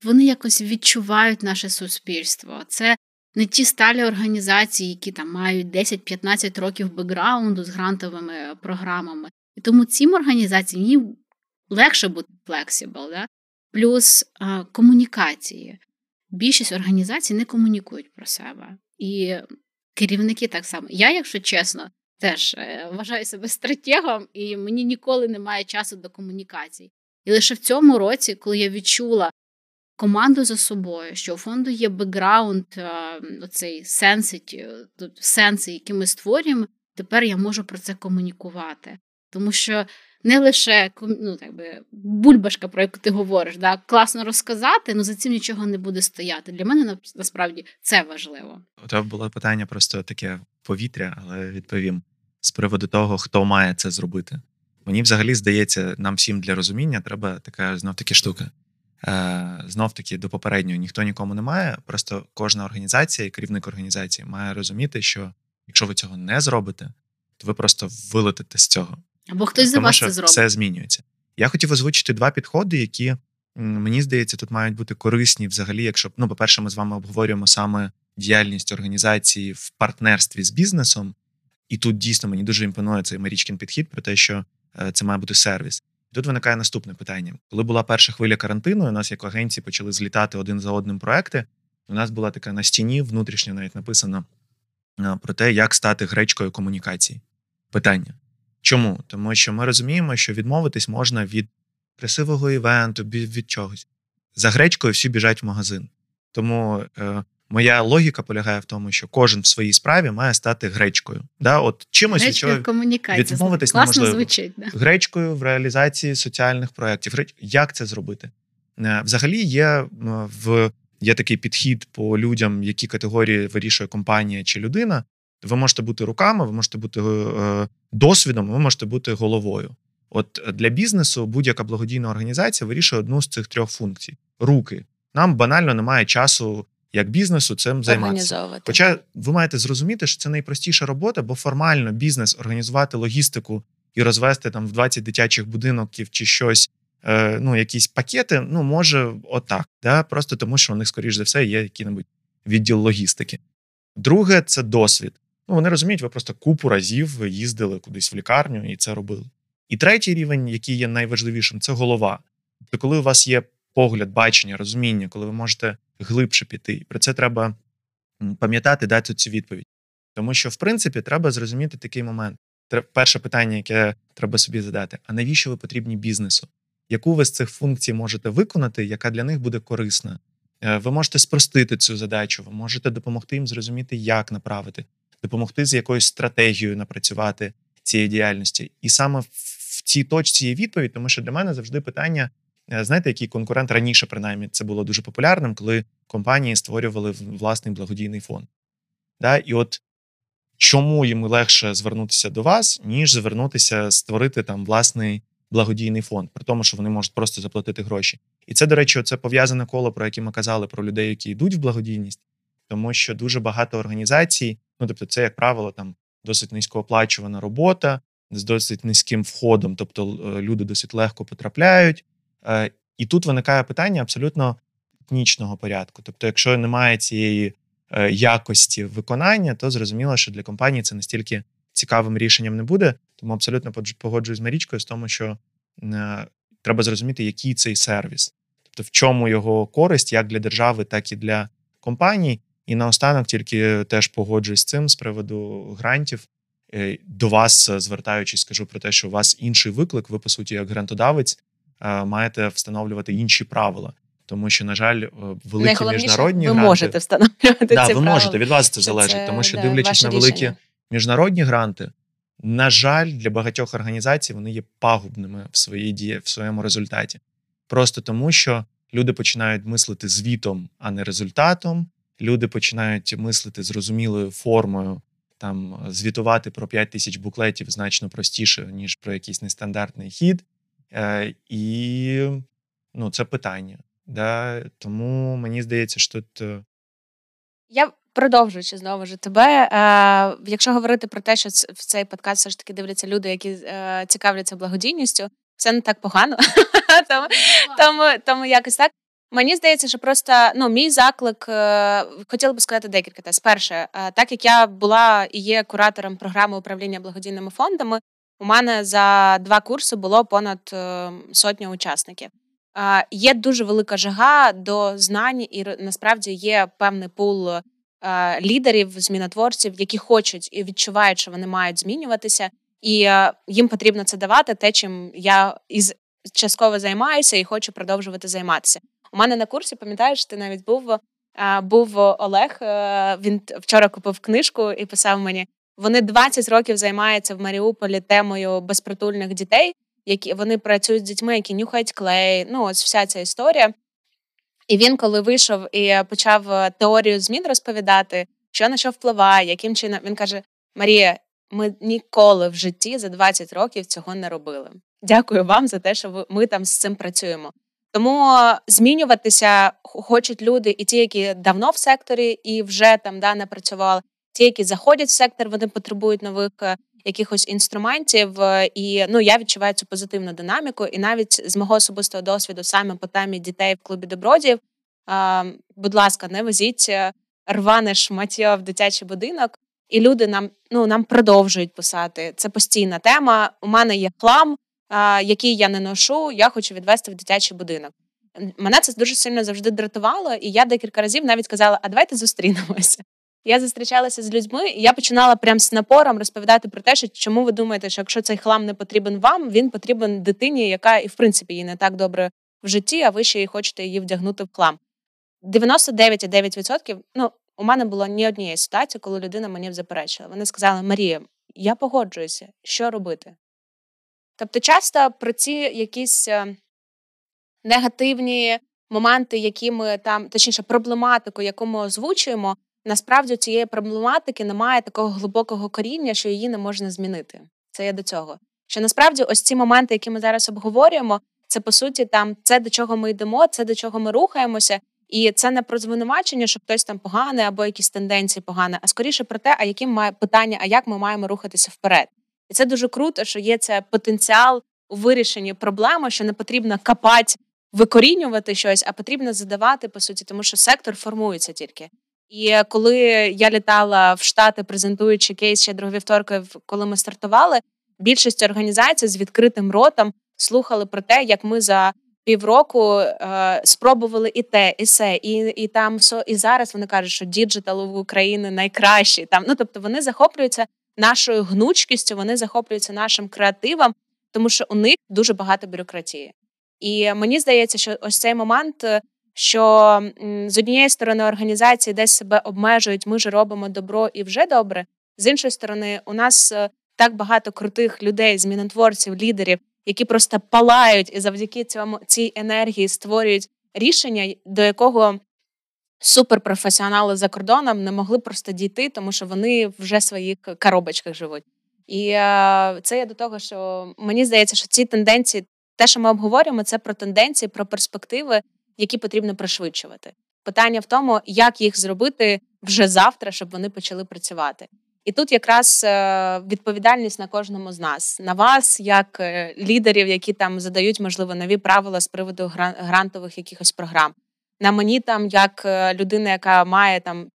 вони якось відчувають наше суспільство. Це не ті сталі організації, які там мають 10-15 років бекграунду з грантовими програмами. І тому цим організаціям їм легше бути flexible, да? плюс а, комунікації. Більшість організацій не комунікують про себе. І керівники так само. Я, якщо чесно, теж е, вважаю себе стратегом, і мені ніколи немає часу до комунікацій. І лише в цьому році, коли я відчула команду за собою, що у фонду є бекграунд, оцей сенситі, сенси, які ми створюємо, тепер я можу про це комунікувати. Тому що не лише ну, так би, бульбашка, про яку ти говориш, да, класно розказати, але за цим нічого не буде стояти. Для мене насправді це важливо. У тебе було питання просто таке повітря, але відповім з приводу того, хто має це зробити. Мені взагалі здається, нам всім для розуміння треба така знов таки штука. Е, Знов таки до попереднього ніхто нікому не має. Просто кожна організація і керівник організації має розуміти, що якщо ви цього не зробите, то ви просто вилетите з цього. Або хтось за вас це зробить. Все змінюється. Я хотів озвучити два підходи, які мені здається, тут мають бути корисні взагалі. Якщо ну, по-перше, ми з вами обговорюємо саме діяльність організації в партнерстві з бізнесом, і тут дійсно мені дуже імпонує цей Марічкін підхід про те, що е, це має бути сервіс. Тут виникає наступне питання: коли була перша хвиля карантину, у нас як агенції почали злітати один за одним проекти. У нас була така на стіні, внутрішньо навіть написано про те, як стати гречкою комунікації. Питання. Чому? Тому що ми розуміємо, що відмовитись можна від красивого івенту, від чогось. За гречкою всі біжать в магазин. Тому е, моя логіка полягає в тому, що кожен в своїй справі має стати гречкою. Да? От чимось від чого відмовитись Класно неможливо. звучить. Да. Гречкою в реалізації соціальних проєктів. Як це зробити? Е, взагалі є в є такий підхід по людям, які категорії вирішує компанія чи людина. Ви можете бути руками, ви можете бути е, досвідом, ви можете бути головою. От для бізнесу будь-яка благодійна організація вирішує одну з цих трьох функцій: руки. Нам банально немає часу як бізнесу цим займатися. Хоча ви маєте зрозуміти, що це найпростіша робота, бо формально бізнес організувати логістику і розвести там в 20 дитячих будинків чи щось, е, ну якісь пакети, ну може отак, да? просто тому що у них, скоріш за все, є який-небудь відділ логістики. Друге, це досвід. Ну, вони розуміють, ви просто купу разів їздили кудись в лікарню і це робили. І третій рівень, який є найважливішим, це голова. Тобто, коли у вас є погляд, бачення, розуміння, коли ви можете глибше піти. Про це треба пам'ятати, дати цю відповідь. Тому що, в принципі, треба зрозуміти такий момент. Перше питання, яке треба собі задати: а навіщо ви потрібні бізнесу? Яку ви з цих функцій можете виконати, яка для них буде корисна? Е, ви можете спростити цю задачу, ви можете допомогти їм зрозуміти, як направити допомогти з якоюсь стратегією напрацювати цієї діяльності. І саме в цій точці є відповідь, тому що для мене завжди питання: знаєте, який конкурент раніше, принаймні, це було дуже популярним, коли компанії створювали власний благодійний фонд. Да? І от чому їм легше звернутися до вас, ніж звернутися, створити там власний благодійний фонд, при тому, що вони можуть просто заплатити гроші. І це, до речі, це пов'язане коло, про яке ми казали про людей, які йдуть в благодійність, тому що дуже багато організацій Ну, тобто, це, як правило, там досить низькооплачувана робота з досить низьким входом, тобто е, люди досить легко потрапляють. Е, і тут виникає питання абсолютно технічного порядку. Тобто, якщо немає цієї е, якості виконання, то зрозуміло, що для компанії це настільки цікавим рішенням не буде. Тому абсолютно погоджуюсь з Марічкою з тому, що треба зрозуміти, який цей сервіс. тобто в чому його користь, як для держави, так і для компаній. І наостанок тільки теж погоджуюсь з цим з приводу грантів. Е, до вас звертаючись, скажу про те, що у вас інший виклик. Ви, по суті, як грантодавець, маєте встановлювати інші правила. Тому що, на жаль, великі міжнародні ви гранти... можете встановлювати да, ці ви правила. можете від вас це залежить, це, тому що да, дивлячись на великі рішення. міжнародні гранти, на жаль, для багатьох організацій вони є пагубними в своїй дії, в своєму результаті. Просто тому, що люди починають мислити звітом, а не результатом. Люди починають мислити зрозумілою формою, там звітувати про 5 тисяч буклетів значно простіше, ніж про якийсь нестандартний хід. Е, І ну, це питання. Да? Тому мені здається, що тут. Я продовжуючи знову ж тебе, е, якщо говорити про те, що в цей подкаст все ж таки дивляться люди, які е, цікавляться благодійністю, все не так погано. [laughs] тому, тому, тому якось так. Мені здається, що просто ну, мій заклик е, хотіла би сказати декілька тез. Перше, е, так як я була і є куратором програми управління благодійними фондами, у мене за два курси було понад е, сотня учасників. Є дуже велика жага до знань, і насправді є певний пул е, лідерів, змінотворців, які хочуть і відчувають, що вони мають змінюватися, і е, їм потрібно це давати, те, чим я із частково займаюся і хочу продовжувати займатися. У мене на курсі, пам'ятаєш, ти навіть був, був Олег. Він вчора купив книжку і писав мені: вони 20 років займаються в Маріуполі темою безпритульних дітей, які вони працюють з дітьми, які нюхають клей. Ну, ось вся ця історія. І він, коли вийшов і почав е, теорію змін розповідати, що на що впливає, яким чином він каже: Марія, ми ніколи в житті за 20 років цього не робили. Дякую вам за те, що ми там з цим працюємо. Тому змінюватися хочуть люди, і ті, які давно в секторі і вже там да, працювали, ті, які заходять в сектор, вони потребують нових е, якихось інструментів. е, І ну я відчуваю цю позитивну динаміку. І навіть з мого особистого досвіду, саме по темі дітей в клубі добродіїв, е, будь ласка, не везіть рване шмаття в дитячий будинок. І люди нам ну нам продовжують писати. Це постійна тема. У мене є хлам, який я не ношу. Я хочу відвести в дитячий будинок. Мене це дуже сильно завжди дратувало, і я декілька разів навіть казала: а давайте зустрінемося. Я зустрічалася з людьми, і я починала прям з напором розповідати про те, що чому ви думаєте, що якщо цей хлам не потрібен вам, він потрібен дитині, яка і в принципі їй не так добре в житті, а ви ще й хочете її вдягнути в хлам. 99,9% ну, у мене було ні однієї ситуації, коли людина мені заперечила. Вони сказали: Марія, я погоджуюся, що робити? Тобто, часто про ці якісь е, негативні моменти, які ми там, точніше, проблематику, яку ми озвучуємо, насправді у цієї проблематики немає такого глибокого коріння, що її не можна змінити. Це я до цього. Що насправді ось ці моменти, які ми зараз обговорюємо, це по суті там це до чого ми йдемо, це до чого ми рухаємося, і це не про звинувачення, що хтось там поганий або якісь тенденції погані, а скоріше про те, а яким має питання, а як ми маємо рухатися вперед. І це дуже круто, що є це потенціал у вирішенні проблеми, що не потрібно копати, викорінювати щось, а потрібно задавати по суті, тому що сектор формується тільки. І коли я літала в Штати, презентуючи кейс ще Щедрого вівторка, коли ми стартували, більшість організацій з відкритим ротом слухали про те, як ми за півроку е, спробували і те, і се, і, і там все, і зараз вони кажуть, що digital в Україні найкращий. Там ну тобто вони захоплюються нашою гнучкістю, вони захоплюються нашим креативом, тому що у них дуже багато бюрократії. І мені здається, що ось цей момент, е, що з однієї сторони організації десь себе обмежують, ми ж робимо добро і вже добре. З іншої сторони, у нас е, так багато крутих людей, змінотворців, лідерів, які просто палають і завдяки цьому цій енергії створюють рішення, до якого суперпрофесіонали за кордоном не могли просто дійти, тому що вони вже в своїх коробочках живуть. І е, це є до того, що мені здається, що ці тенденції, те, що ми обговорюємо, це про тенденції, про перспективи, які потрібно пришвидшувати. Питання в тому, як їх зробити вже завтра, щоб вони почали працювати. І тут якраз е, відповідальність на кожному з нас, на вас, як е, лідерів, які там задають, можливо, нові правила з приводу грантових якихось програм. На мені там, як е, людина, яка має там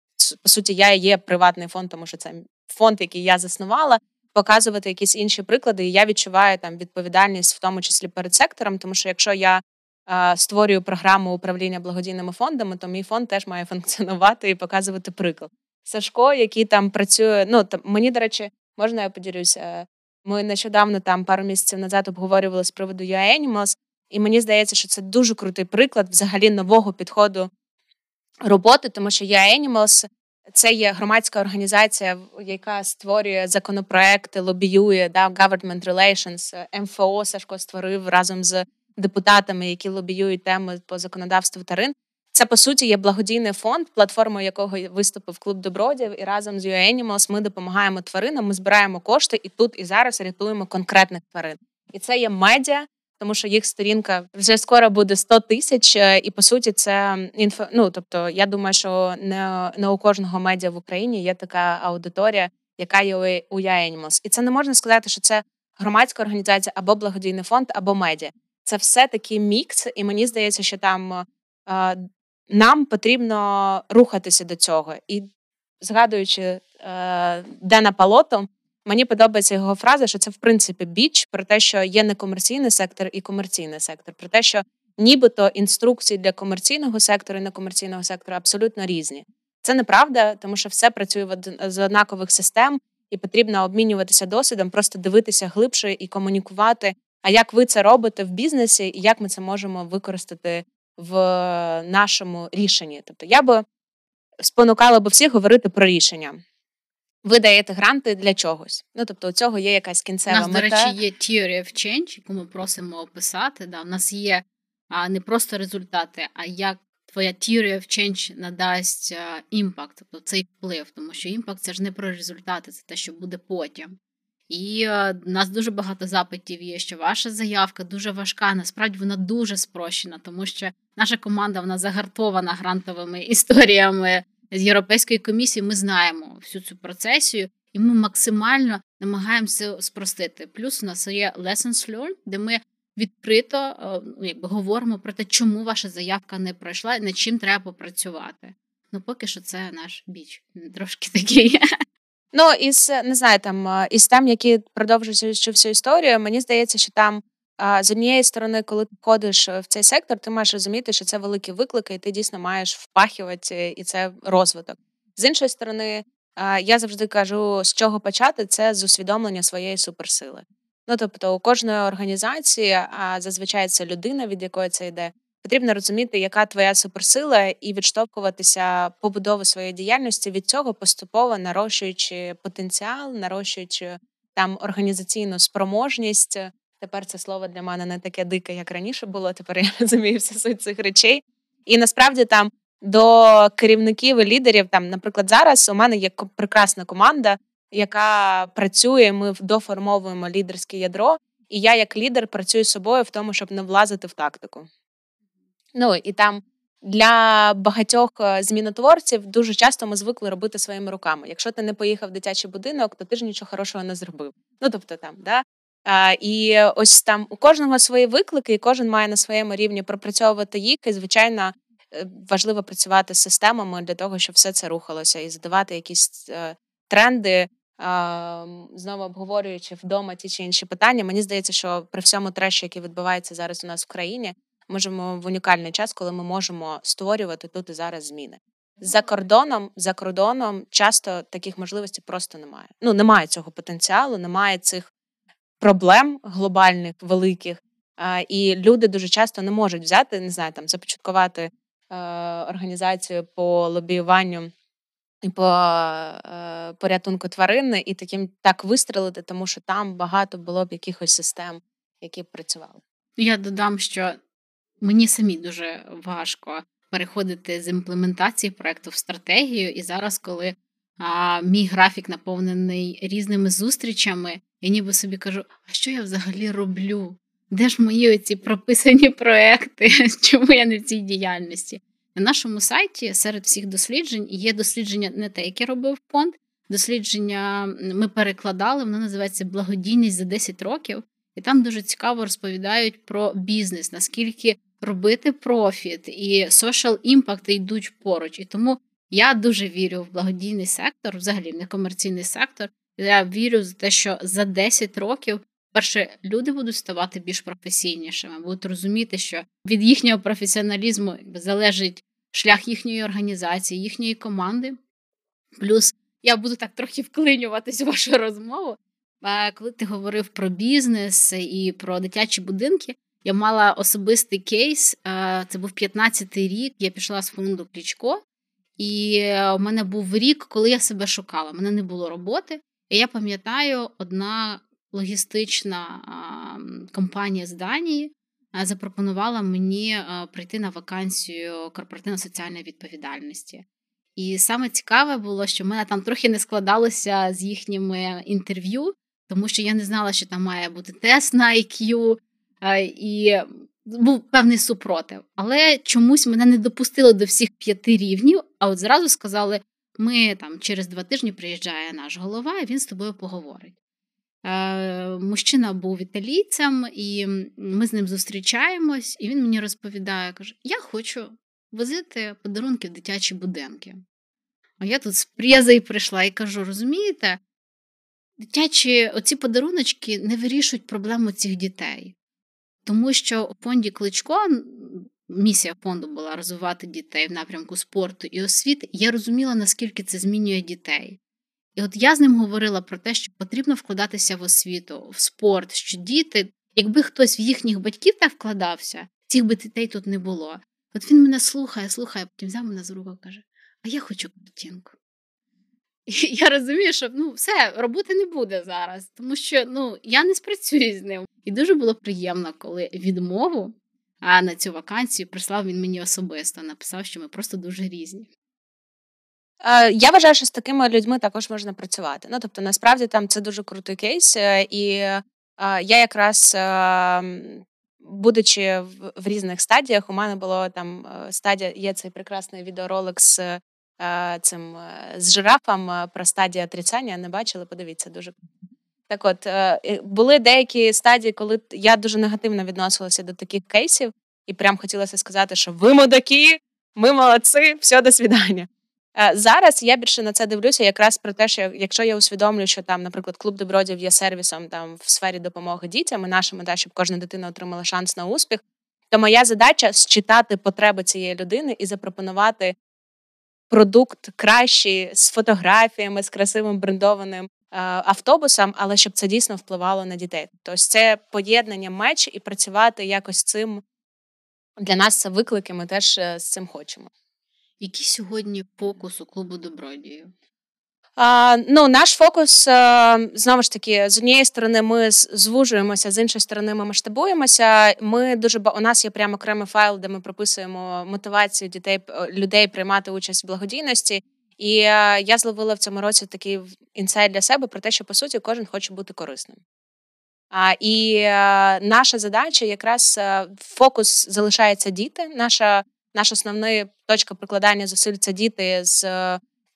по суті, я є приватний фонд, тому що це фонд, який я заснувала, показувати якісь інші приклади. І я відчуваю там відповідальність, в тому числі перед сектором, тому що якщо я створюю програму управління благодійними фондами, то мій фонд теж має [laughs] функціонувати і показувати приклад. Сашко, який там працює. Ну там мені, до речі, можна я поділюся. Ми нещодавно там пару місяців назад обговорювали з приводу UA Animals, і мені здається, що це дуже крутий приклад взагалі нового підходу роботи, тому що UA Animals це є громадська організація, яка створює законопроекти, лобіює да, government relations, МФО Сашко створив разом з депутатами, які лобіюють теми по законодавству тарин. Це по суті є благодійний фонд, платформою якого виступив клуб добродів, і разом з UA Animals ми допомагаємо тваринам. Ми збираємо кошти і тут і зараз рятуємо конкретних тварин. І це є медіа, тому що їх сторінка вже скоро буде 100 тисяч. Е, і по суті, це інфо. Ну тобто, я думаю, що не, не у кожного медіа в Україні є така аудиторія, яка є у UA Animals. І це не можна сказати, що це громадська організація або благодійний фонд, або медіа. Це все такий мікс, і мені здається, що там е, нам потрібно рухатися до цього. І згадуючи е, Дена Палото, мені подобається його фраза, що це в принципі біч про те, що є некомерційний сектор і комерційний сектор, про те, що нібито інструкції для комерційного сектору і некомерційного сектору абсолютно різні. Це неправда, тому що все працює з однакових систем, і потрібно обмінюватися досвідом, просто дивитися глибше і комунікувати. А як ви це робите в бізнесі, і як ми це можемо використати в нашому рішенні? Тобто я би спонукала би всіх говорити про рішення. Ви даєте гранти для чогось. Ну тобто, у цього є якась кінцева У нас, мета. до речі, є Theory of Change, яку ми просимо описати. Да, У нас є а, не просто результати, а як твоя Theory of Change надасть імпакт, тобто цей вплив, тому що імпакт це ж не про результати, це те, що буде потім. І е, у нас дуже багато запитів є, що ваша заявка дуже важка. Насправді вона дуже спрощена, тому що наша команда вона загартована грантовими [laughs] історіями з Європейської комісії. Ми знаємо всю цю процесію, і ми максимально намагаємося спростити. Плюс у нас є Lessons Learned, де ми відкрито е, ну, якби говоримо про те, чому ваша заявка не пройшла і над чим треба попрацювати. Ну, поки що це наш біч, трошки [laughs] такий. Ну, із не знаю, там із тем, які продовжують всю всю історію, мені здається, що там з однієї сторони, коли ти входиш в цей сектор, ти маєш розуміти, що це великі виклики, і ти дійсно маєш впахувати, і це розвиток. З іншої сторони, я завжди кажу, з чого почати, це з усвідомлення своєї суперсили. Ну тобто, у кожної організації, а зазвичай це людина, від якої це йде, Потрібно розуміти, яка твоя суперсила, і відштовхуватися побудови своєї діяльності від цього, поступово нарощуючи потенціал, нарощуючи там організаційну спроможність. Тепер це слово для мене не таке дике, як раніше було. Тепер я [laughs] розумію всю суть цих речей. І насправді там до керівників і лідерів, там, наприклад, зараз у мене є прекрасна команда, яка працює. Ми доформовуємо лідерське ядро, і я, як лідер, працюю з собою в тому, щоб не влазити в тактику. Ну і там для багатьох е, змінотворців дуже часто ми звикли робити своїми руками. Якщо ти не поїхав в дитячий будинок, то ти ж нічого хорошого не зробив. Ну тобто там, да. А, І ось там у кожного свої виклики, і кожен має на своєму рівні пропрацьовувати їх. І звичайно е, важливо працювати з системами для того, щоб все це рухалося, і задавати якісь е, тренди. Знову обговорюючи вдома ті чи інші питання, мені здається, що при всьому треші, який відбувається зараз у нас в країні, ми живемо в унікальний час, коли ми можемо створювати тут і зараз зміни. За кордоном, за кордоном часто таких можливостей просто немає. Ну немає цього потенціалу, немає цих проблем глобальних, великих. І люди дуже часто не можуть взяти, не знаю, там започаткувати е, організацію по лобіюванню і по е, порятунку тварин, і таким так вистрелити, тому що там багато було б якихось систем, які б працювали. Я додам, що Мені самі дуже важко переходити з імплементації проекту в стратегію. І зараз, коли а, мій графік наповнений різними зустрічами, я ніби собі кажу, а що я взагалі роблю? Де ж мої оці прописані проекти? [laughs] Чому я не в цій діяльності? На нашому сайті серед всіх досліджень є дослідження не те, яке робив фонд. Дослідження ми перекладали, воно називається Благодійність за 10 років, і там дуже цікаво розповідають про бізнес, наскільки робити профіт і social impact йдуть поруч. І тому я дуже вірю в благодійний сектор, взагалі в некомерційний сектор. Я вірю в те, що за 10 років перше, люди будуть ставати більш професійнішими, будуть розуміти, що від їхнього професіоналізму залежить шлях їхньої організації, їхньої команди. Плюс я буду так трохи вклинюватись у вашу розмову. А Коли ти говорив про бізнес і про дитячі будинки, я мала особистий кейс. Це був 15-й рік. Я пішла з фонду Клічко, і у мене був рік, коли я себе шукала. У мене не було роботи. І я пам'ятаю, одна логістична компанія з Данії запропонувала мені прийти на вакансію корпоративно-соціальної відповідальності. І саме цікаве було, що в мене там трохи не складалося з їхніми інтерв'ю, тому що я не знала, що там має бути тест на IQ, і був певний супротив. Але чомусь мене не допустили до всіх п'яти рівнів, а от зразу сказали: ми там через два тижні приїжджає наш голова, і він з тобою поговорить. Е, Мужчина був італійцем, і ми з ним зустрічаємось, і він мені розповідає: каже: Я хочу возити подарунки в дитячі будинки. А я тут з Прєзою прийшла і кажу: розумієте, дитячі оці подаруночки не вирішують проблему цих дітей. Тому що у фонді Кличко місія фонду була розвивати дітей в напрямку спорту і освіти. Я розуміла, наскільки це змінює дітей. І от я з ним говорила про те, що потрібно вкладатися в освіту, в спорт, що діти, якби хтось в їхніх батьків так вкладався, цих би дітей тут не було. От він мене слухає, слухає, потім взяв мене з руку каже: А я хочу картинку. [laughs] Я розумію, що ну, все, роботи не буде зараз, тому що ну, я не спрацюю з ним. І дуже було приємно, коли відмову а на цю вакансію прислав він мені особисто, написав, що ми просто дуже різні. Е, я вважаю, що з такими людьми також можна працювати. Ну тобто, насправді там це дуже крутий кейс, е, і е, я якраз. Будучи в, в різних стадіях, у мене було там стадія, є цей прекрасний відеоролик з цим з жирафом про стадію отрицання. Не бачили? Подивіться, дуже так. От були деякі стадії, коли я дуже негативно відносилася до таких кейсів, і прям хотілося сказати, що ви мудаки, ми молодці, все, до свідання. Е, зараз я більше на це дивлюся, якраз про те, що якщо я усвідомлю, що там, наприклад, клуб добродів є сервісом там в сфері допомоги дітям, і наша мета, щоб кожна дитина отримала шанс на успіх, то моя задача считати потреби цієї людини і запропонувати продукт кращий з фотографіями, з красивим брендованим е, автобусом, але щоб це дійсно впливало на дітей. Тобто це поєднання меч і працювати якось цим для нас це виклики. Ми теж е, з цим хочемо. Який сьогодні фокус у клубу добродію? Ну, наш фокус е, знову ж таки з однієї сторони ми звужуємося, з іншої сторони, ми масштабуємося. Ми дуже у нас є прямо окремий файл, де ми прописуємо мотивацію дітей людей приймати участь в благодійності. І е, я зловила в цьому році такий інсайт для себе про те, що по суті кожен хоче бути корисним. І е, наша задача якраз фокус залишається діти. Наша наша основна точка прикладання зусиль це діти з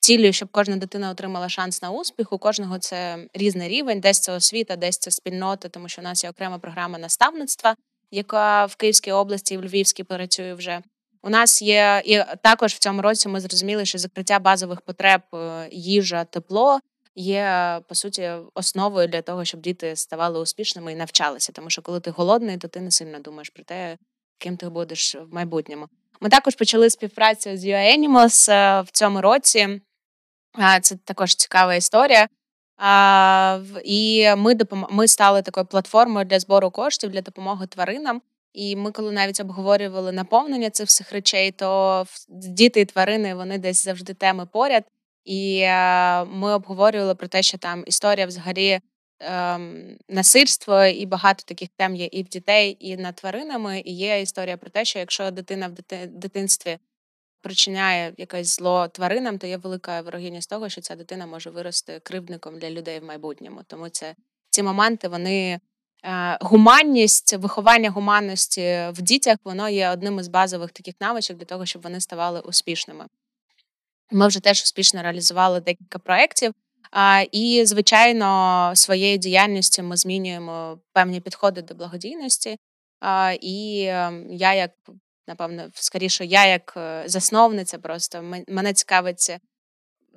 цілею, щоб кожна дитина отримала шанс на успіх. У кожного це різний рівень, десь це освіта, десь це спільнота, тому що у нас є окрема програма наставництва, яка в Київській області і в Львівській працює вже. У нас є і також в цьому році ми зрозуміли, що закриття базових потреб, е, їжа, тепло є по суті основою для того, щоб діти ставали успішними і навчалися. Тому що коли ти голодний, то ти не сильно думаєш про те, ким ти будеш в майбутньому. Ми також почали співпрацю з UA Animals е, в цьому році. Це також цікава історія. І ми допом... ми стали такою платформою для збору коштів для допомоги тваринам. І ми, коли навіть обговорювали наповнення цих всіх речей, то діти і тварини вони десь завжди теми поряд. І е, ми обговорювали про те, що там історія взагалі ем, насильство і багато таких тем є і в дітей, і над тваринами. І є історія про те, що якщо дитина в дитинстві причиняє якесь зло тваринам, то є велика вирогідність того, що ця дитина може вирости кривдником для людей в майбутньому. Тому це ці моменти вони. Е, гуманність, виховання гуманності в дітях, воно є одним із базових таких навичок для того, щоб вони ставали успішними. Ми вже теж успішно реалізували декілька проєктів. І, звичайно, своєю діяльністю ми змінюємо певні підходи до благодійності. І ем, я, як напевно, скоріше, я як е, засновниця, просто мене цікавиться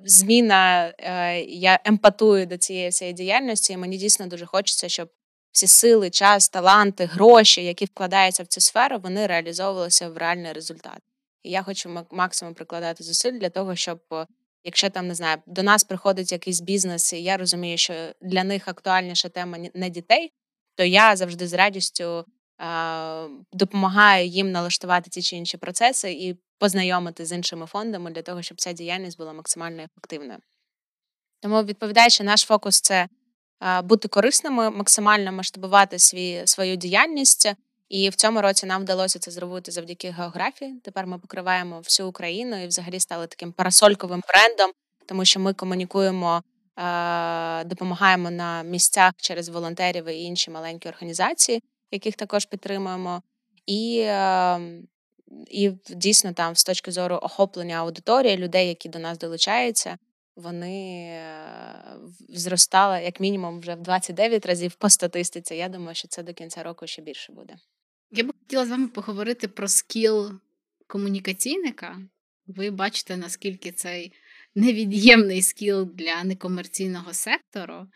зміна. Е, я емпатую до цієї всієї діяльності, і мені дійсно дуже хочеться, щоб всі сили, час, таланти, гроші, які вкладаються в цю сферу, вони реалізовувалися в реальний результат. І я хочу максимум прикладати зусиль для того, щоб якщо там не знаю, до нас приходить якийсь бізнес, і я розумію, що для них актуальніша тема не дітей, то я завжди з радістю допомагаю їм налаштувати ті чи інші процеси і познайомити з іншими фондами для того, щоб ця діяльність була максимально ефективною. Тому, відповідаючи, наш фокус це бути корисними, максимально масштабувати свій, свою діяльність. І в цьому році нам вдалося це зробити завдяки географії. Тепер ми покриваємо всю Україну і взагалі стали таким парасольковим брендом, тому що ми комунікуємо, допомагаємо на місцях через волонтерів і інші маленькі організації, яких також підтримуємо. І ем, і дійсно там з точки зору охоплення аудиторії людей, які до нас долучаються, вони е, зростали як мінімум вже в 29 разів по статистиці. Я думаю, що це до кінця року ще більше буде. Я б хотіла з вами поговорити про скіл комунікаційника. Ви бачите, наскільки цей невід'ємний скіл для некомерційного сектору.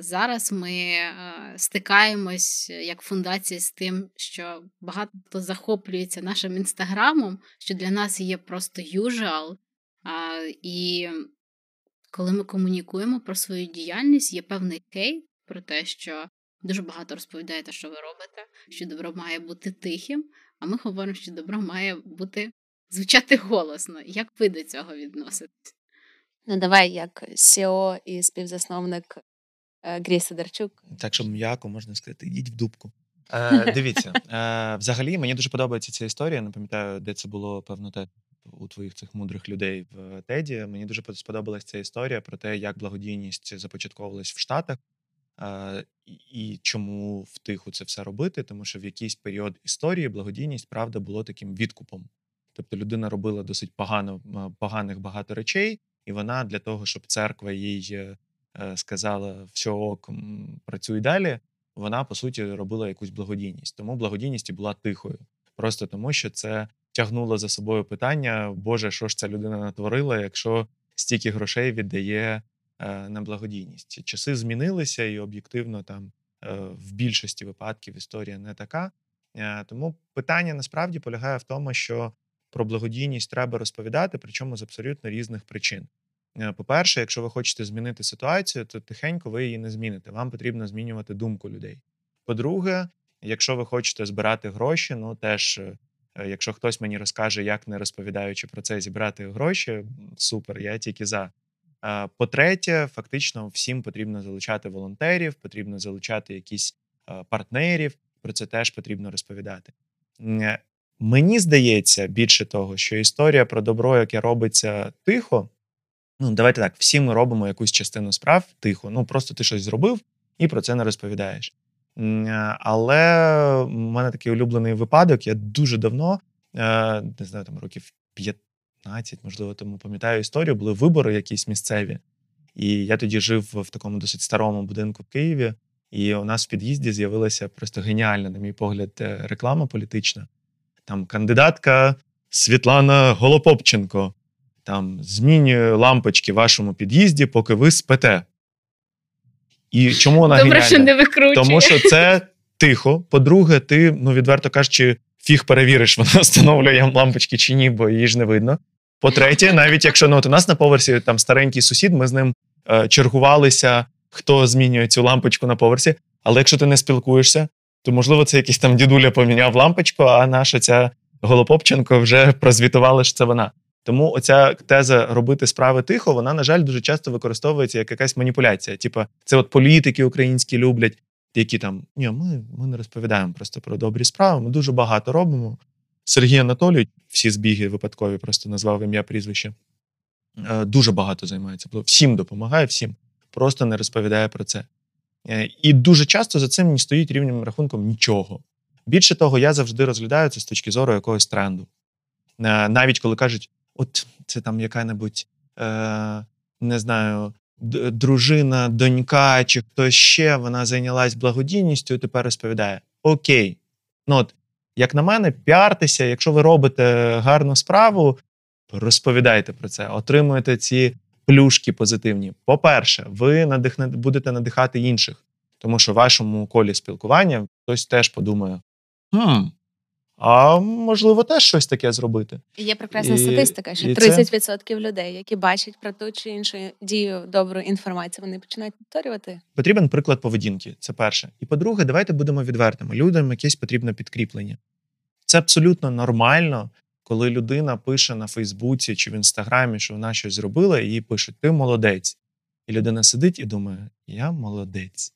Зараз ми е, стикаємось як фундація з тим, що багато хто захоплюється нашим інстаграмом, що для нас є просто usual. І коли ми комунікуємо про свою діяльність, є певний кейт про те, що дуже багато розповідаєте, що ви робите, що добро має бути тихим, а ми говоримо, що добро має бути звучати голосно. Як ви до цього відноситесь? Ну, давай, як CEO і співзасновник е, Грі Сидорчук. Так, щоб м'яко можна сказати, йдіть в дубку. Е, Дивіться, е, взагалі мені дуже подобається ця історія. Не пам'ятаю, де це було певно те у твоїх цих мудрих людей в Теді. Мені дуже сподобалася ця історія про те, як благодійність започатковувалась в Штатах. Е, і чому в тиху це все робити? Тому що в якийсь період історії благодійність правда було таким відкупом. Тобто людина робила досить погано поганих багато речей, і вона для того, щоб церква їй е, сказала все ок, працюй далі. Вона по суті робила якусь благодійність. Тому благодійність була тихою, просто тому що це тягнуло за собою питання: Боже, що ж ця людина натворила, якщо стільки грошей віддає е, на благодійність? Часи змінилися, і об'єктивно там е, в більшості випадків історія не така. Е, тому питання насправді полягає в тому, що про благодійність треба розповідати, причому з абсолютно різних причин. По-перше, якщо ви хочете змінити ситуацію, то тихенько ви її не зміните. Вам потрібно змінювати думку людей. По-друге, якщо ви хочете збирати гроші, ну теж Е, якщо хтось мені розкаже, як не розповідаючи про це, зібрати гроші, супер, я тільки за. По-третє, фактично всім потрібно залучати волонтерів, потрібно залучати якісь партнерів. Про це теж потрібно розповідати. Е, мені здається, більше того, що історія про добро, яке робиться тихо. Ну, давайте так, всі ми робимо якусь частину справ тихо. Ну просто ти щось зробив і про це не розповідаєш. Але в мене такий улюблений випадок. Я дуже давно, е, не знаю, там років 15, можливо, тому пам'ятаю історію, були вибори якісь місцеві. І я тоді жив в такому досить старому будинку в Києві, і у нас в під'їзді з'явилася просто геніальна, на мій погляд, е, реклама політична. Там кандидатка Світлана Голопопченко там змінює лампочки в вашому під'їзді, поки ви спите. І чому вона Добре, що не викручує. Тому що це тихо. По-друге, ти, ну відверто кажучи, фіг перевіриш, [laughs] вона встановлює лампочки чи ні, бо її ж не видно. По-третє, навіть якщо ну, от у нас на поверсі там старенький сусід, ми з ним е, чергувалися, хто змінює цю лампочку на поверсі. Але якщо ти не спілкуєшся, то можливо це якийсь там дідуля поміняв лампочку, а наша ця Голопопченко вже прозвітувала, що це вона. Тому оця теза робити справи тихо, вона, на жаль, дуже часто використовується як якась маніпуляція. Типа, це от політики українські люблять, які там ні, ми ми не розповідаємо просто про добрі справи. Ми дуже багато робимо. Сергій Анатолійович, всі збіги випадкові, просто назвав ім'я прізвище. Е, дуже багато займається. Всім допомагає, всім, просто не розповідає про це. Е, і дуже часто за цим не стоїть рівним рахунком нічого. Більше того, я завжди розглядаю це з точки зору якогось тренду. Е, навіть коли кажуть, от це там яка-небудь, е, не знаю, дружина, донька чи хтось ще, вона зайнялась благодійністю і тепер розповідає: Окей, ну от, як на мене, піартеся, якщо ви робите гарну справу, розповідайте про це, отримуєте ці плюшки позитивні. По-перше, ви надихне, будете надихати інших. Тому що в вашому колі спілкування хтось теж подумає: хм, а можливо, теж щось таке зробити. Є прекрасна І- статистика, що 30% людей, які бачать про ту чи іншу дію добру інформацію, вони починають повторювати. Потрібен приклад поведінки. Це перше. І по-друге, давайте будемо відвертими. Людям якесь потрібне підкріплення. Це абсолютно нормально, коли людина пише на Фейсбуці чи в Інстаграмі, що вона щось зробила, і їй пишуть: Ти молодець. І людина сидить і думає: Я молодець.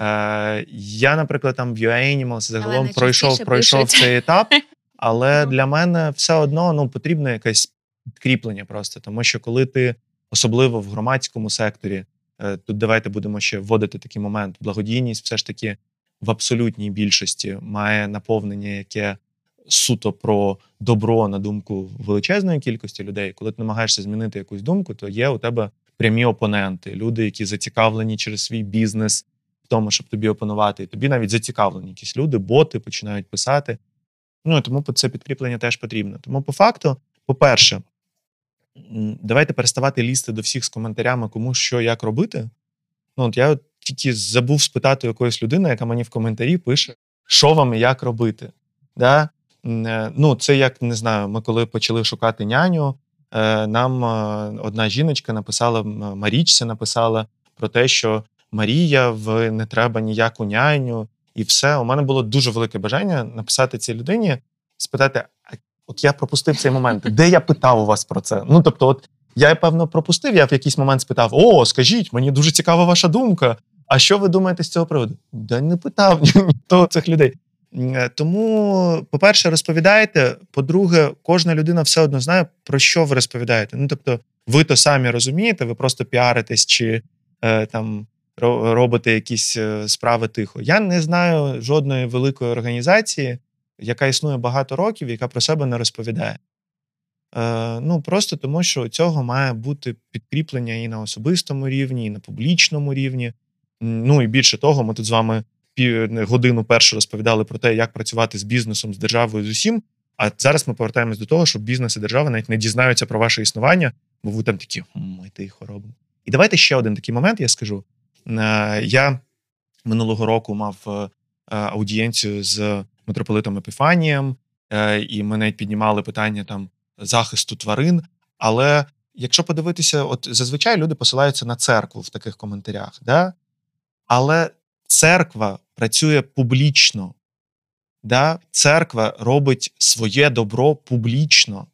Е, я, наприклад, там в UA загалом пройшов, пройшов пишуть. цей етап, [laughs] але Ну. для мене все одно ну, потрібно якесь підкріплення просто. Тому що коли ти, особливо в громадському секторі, е, тут давайте будемо ще вводити такий момент. Благодійність все ж таки в абсолютній більшості має наповнення, яке суто про добро на думку величезної кількості людей. Коли ти намагаєшся змінити якусь думку, то є у тебе прямі опоненти, люди, які зацікавлені через свій бізнес в тому, щоб тобі опонувати. І тобі навіть зацікавлені якісь люди, боти починають писати. Ну тому це підкріплення теж потрібно. Тому, по факту, по-перше, давайте переставати лізти до всіх з коментарями, кому що як робити. Ну, от я тільки забув спитати якоїсь людини, яка мені в коментарі пише, що вам і як робити. Да? Е, Ну, це як не знаю, ми коли почали шукати няню, е, нам е, одна жіночка написала, Марічця написала про те, що Марія, в не треба ніяку няню, і все. У мене було дуже велике бажання написати цій людині, спитати: а от я пропустив цей момент, де я питав у вас про це? Ну тобто, от я певно пропустив, я в якийсь момент спитав: О, скажіть, мені дуже цікава ваша думка. А що ви думаєте з цього приводу? Да не питав ні- [laughs] ніхто цих людей. Е, Тому, по-перше, розповідайте. По-друге, кожна людина все одно знає, про що ви розповідаєте. Ну, тобто, ви то самі розумієте, ви просто піаритесь чи е, там робите якісь е, справи тихо. Я не знаю жодної великої організації, яка існує багато років, яка про себе не розповідає. Е, ну просто тому, що цього має бути підкріплення і на особистому рівні, і на публічному рівні. Ну і більше того, ми тут з вами годину першу розповідали про те, як працювати з бізнесом, з державою, з усім. А зараз ми повертаємось до того, що бізнес і держава навіть не дізнаються про ваше існування, бо ви там такі «М, ми тихо робимо. І давайте ще один такий момент, я скажу. Е, Я минулого року мав е, аудієнцію з митрополитом Епіфанієм, е, і ми навіть піднімали питання там захисту тварин. Але якщо подивитися, от зазвичай люди посилаються на церкву в таких коментарях, да? але церква працює публічно. Да? Церква робить своє добро публічно.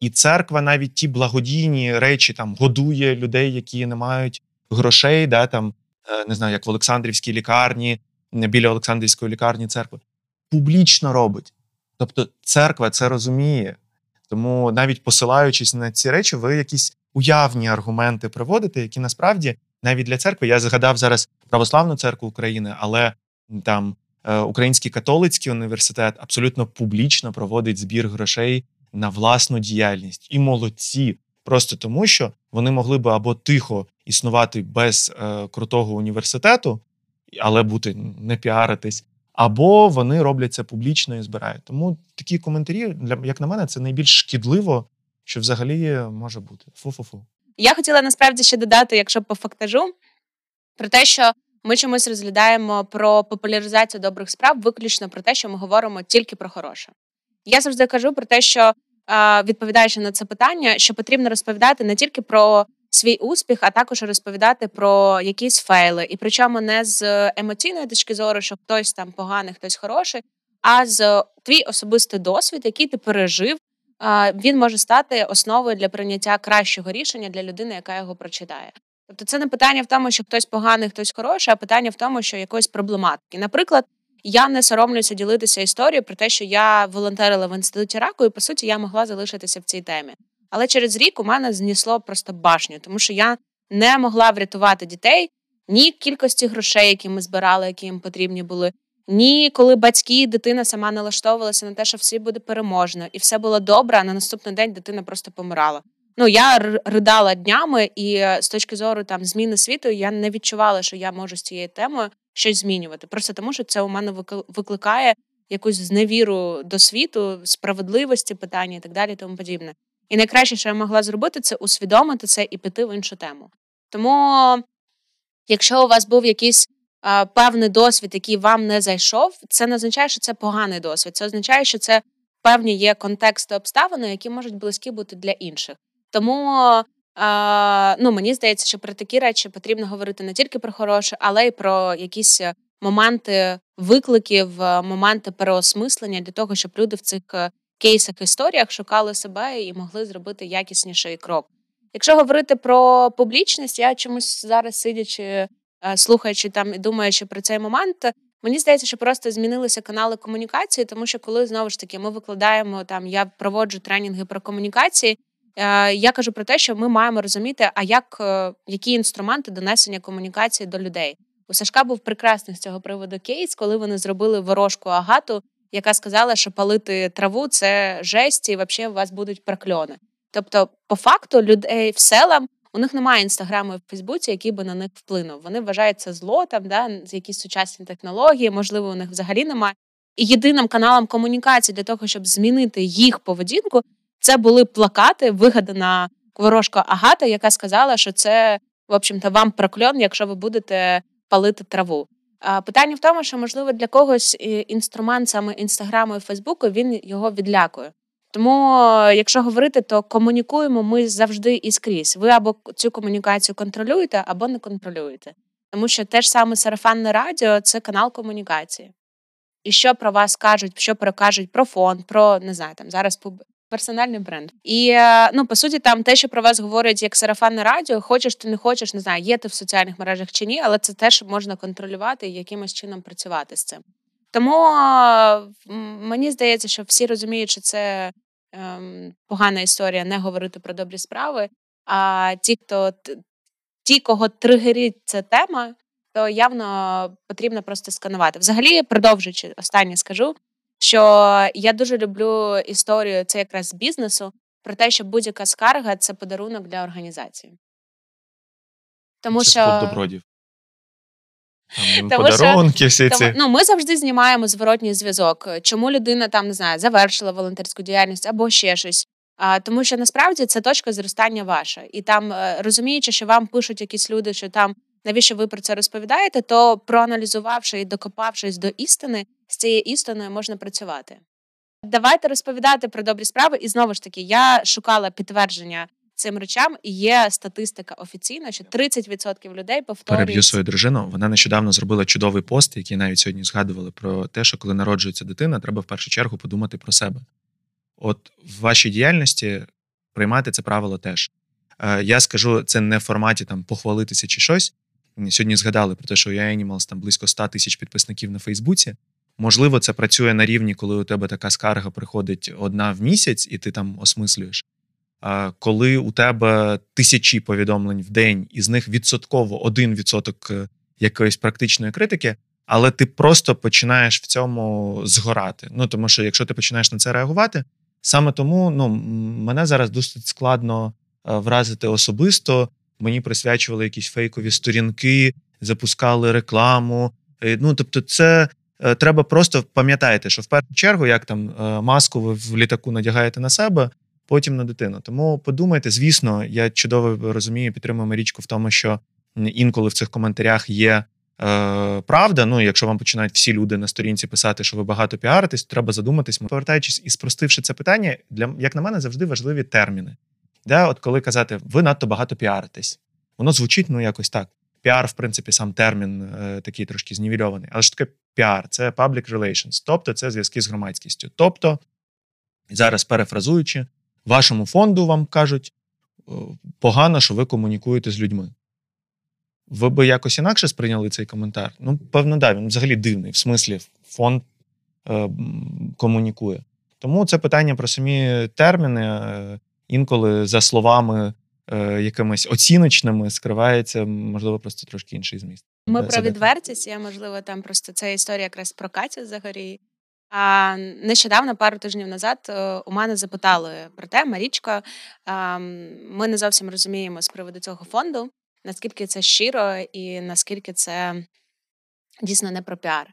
І церква навіть ті благодійні речі там годує людей, які не мають грошей, да, там, е, не знаю, як в Олександрівській лікарні, біля Олександрівської лікарні церкви. Публічно робить. Тобто церква це розуміє. Тому навіть посилаючись на ці речі, ви якісь уявні аргументи приводите, які насправді навіть для церкви. Я згадав зараз Православну церкву України, але там е, Український католицький університет абсолютно публічно проводить збір грошей на власну діяльність. І молодці, просто тому, що вони могли би або тихо існувати без е, крутого університету, але бути не піаритись, або вони роблять це публічно і збирають. Тому такі коментарі, для як на мене, це найбільш шкідливо, що взагалі може бути. Фу-фу-фу. Я хотіла насправді ще додати, якщо по фактажу, про те, що ми чомусь розглядаємо про популяризацію добрих справ, виключно про те, що ми говоримо тільки про хороше. Я завжди кажу про те, що відповідаючи на це питання, що потрібно розповідати не тільки про свій успіх, а також розповідати про якісь фейли. І причому не з емоційної точки зору, що хтось там поганий, хтось хороший, а з твій особистий досвід, який ти пережив. Він може стати основою для прийняття кращого рішення для людини, яка його прочитає. Тобто, це не питання в тому, що хтось поганий, хтось хороший, а питання в тому, що якоїсь проблематики. Наприклад, я не соромлюся ділитися історією про те, що я волонтерила в інституті раку, і по суті я могла залишитися в цій темі. Але через рік у мене знесло просто башню, тому що я не могла врятувати дітей ні кількості грошей, які ми збирали, які їм потрібні були, ні коли батьки і дитина сама налаштовувалася на те, що все буде переможно, і все було добре. А на наступний день дитина просто помирала. Ну я ридала днями, і е, з точки зору там зміни світу я не відчувала, що я можу з цією темою щось змінювати. Просто тому, що це у мене викли- викликає якусь зневіру до світу, справедливості питання і так далі, тому подібне. І найкраще, що я могла зробити, це усвідомити це і піти в іншу тему. Тому, якщо у вас був якийсь певний досвід, який вам не зайшов, це не означає, що це поганий досвід. Це означає, що це певні є контексти обставини, які можуть близькі бути для інших. Тому ну, мені здається, що про такі речі потрібно говорити не тільки про хороше, але й про якісь моменти викликів, моменти переосмислення для того, щоб люди в цих е, кейсах історіях шукали себе і могли зробити якісніший крок. Якщо говорити про публічність, я чомусь зараз сидячи, е, слухаючи там і думаючи про цей момент, мені здається, що просто змінилися канали комунікації, тому що коли знову ж таки ми викладаємо там, я проводжу тренінги про комунікації. Е, я кажу про те, що ми маємо розуміти, а як які інструменти донесення комунікації до людей. У Сашка був прекрасний з цього приводу кейс, коли вони зробили ворожку агату, яка сказала, що палити траву це жесть, і взагалі у вас будуть прокльони. Тобто, по факту, людей в селам у них немає інстаграму в Фейсбуці, який би на них вплинув. Вони вважають це зло, там да якісь сучасні технології, можливо, у них взагалі немає. І єдиним каналом комунікації для того, щоб змінити їх поведінку, це були плакати, вигадана ворожка Агата, яка сказала, що це в общем-то вам прокльон, якщо ви будете палити траву. Питання в тому, що можливо для когось інструмент саме інстаграму і Фейсбуку він його відлякує. Тому, якщо говорити, то комунікуємо ми завжди і скрізь. Ви або цю комунікацію контролюєте, або не контролюєте. Тому що те ж саме сарафанне радіо це канал комунікації. І що про вас кажуть, що прокажуть про фонд, про не знаю, там зараз персональний бренд. І е, ну по суті, там те, що про вас говорять як сарафанне радіо, хочеш ти не хочеш, не знаю, є ти в соціальних мережах чи ні, але це теж можна контролювати і якимось чином працювати з цим. Тому е, мені здається, що всі розуміють, що це ем, погана історія не говорити про добрі справи. А ті, хто ті, кого тригерить ця тема, то явно потрібно просто сканувати. Взагалі, продовжуючи останнє скажу що я дуже люблю історію це якраз бізнесу про те, що будь-яка скарга це подарунок для організації. Тому це що добродів. Там тому подарунки, що, всі тому. Ну, Ми завжди знімаємо зворотній зв'язок. Чому людина там не знаю, завершила волонтерську діяльність або ще щось. А, Тому що насправді це точка зростання ваша. І там, е, розуміючи, що вам пишуть якісь люди, що там навіщо ви про це розповідаєте, то проаналізувавши і докопавшись до істини, з цією істиною можна працювати. Давайте розповідати про добрі справи. І знову ж таки, я шукала підтвердження цим речам, і є статистика офіційна, що 30% людей повторюють. Переб'ю свою дружину. Вона нещодавно зробила чудовий пост, який навіть сьогодні згадували про те, що коли народжується дитина, треба в першу чергу подумати про себе. От в вашій діяльності приймати це правило теж. Е, я скажу це не в форматі там похвалитися чи щось. Сьогодні згадали про те, що у Animals там близько 100 тисяч підписників на Фейсбуці. Можливо, це працює на рівні, коли у тебе така скарга приходить одна в місяць, і ти там осмислюєш. А коли у тебе тисячі повідомлень в день, і з них відсотково один відсоток е, якоїсь практичної критики, але ти просто починаєш в цьому згорати. Ну тому що якщо ти починаєш на це реагувати, саме тому ну, мене зараз досить складно е, вразити особисто. Мені присвячували якісь фейкові сторінки, запускали рекламу. Е, ну тобто, це Е, треба просто пам'ятайте, що в першу чергу, як там е, маску ви в літаку надягаєте на себе, потім на дитину. Тому подумайте, звісно, я чудово розумію, підтримую Марічку в тому, що інколи в цих коментарях є. Правда, ну якщо вам починають всі люди на сторінці писати, що ви багато піаритесь, треба задуматись. Повертаючись і спростивши це питання, для як на мене завжди важливі терміни. Де, от коли кажуть, ви надто багато піаритесь, воно звучить ну якось так. Піар, в принципі, сам термін е, такий трошки знівельований. Але ж таке піар, це public relations, тобто це зв'язки з громадськістю. Тобто, зараз перефразуючи, вашому фонду вам кажуть погано, що ви комунікуєте з людьми. Ви би якось інакше сприйняли цей коментар? Ну, певно, да, він взагалі дивний, в смислі, фонд е, комунікує. Тому це питання про самі терміни. Е, інколи за словами е, якимись оціночними скривається, можливо, просто трошки інший зміст. Ми про відвертість, я можливо, там просто це історія якраз про Катю Загорій. А нещодавно, пару тижнів назад, е, у мене запитали про те, Марічка. Ми не зовсім розуміємо з приводу цього фонду, наскільки це щиро і наскільки це дійсно не про піар.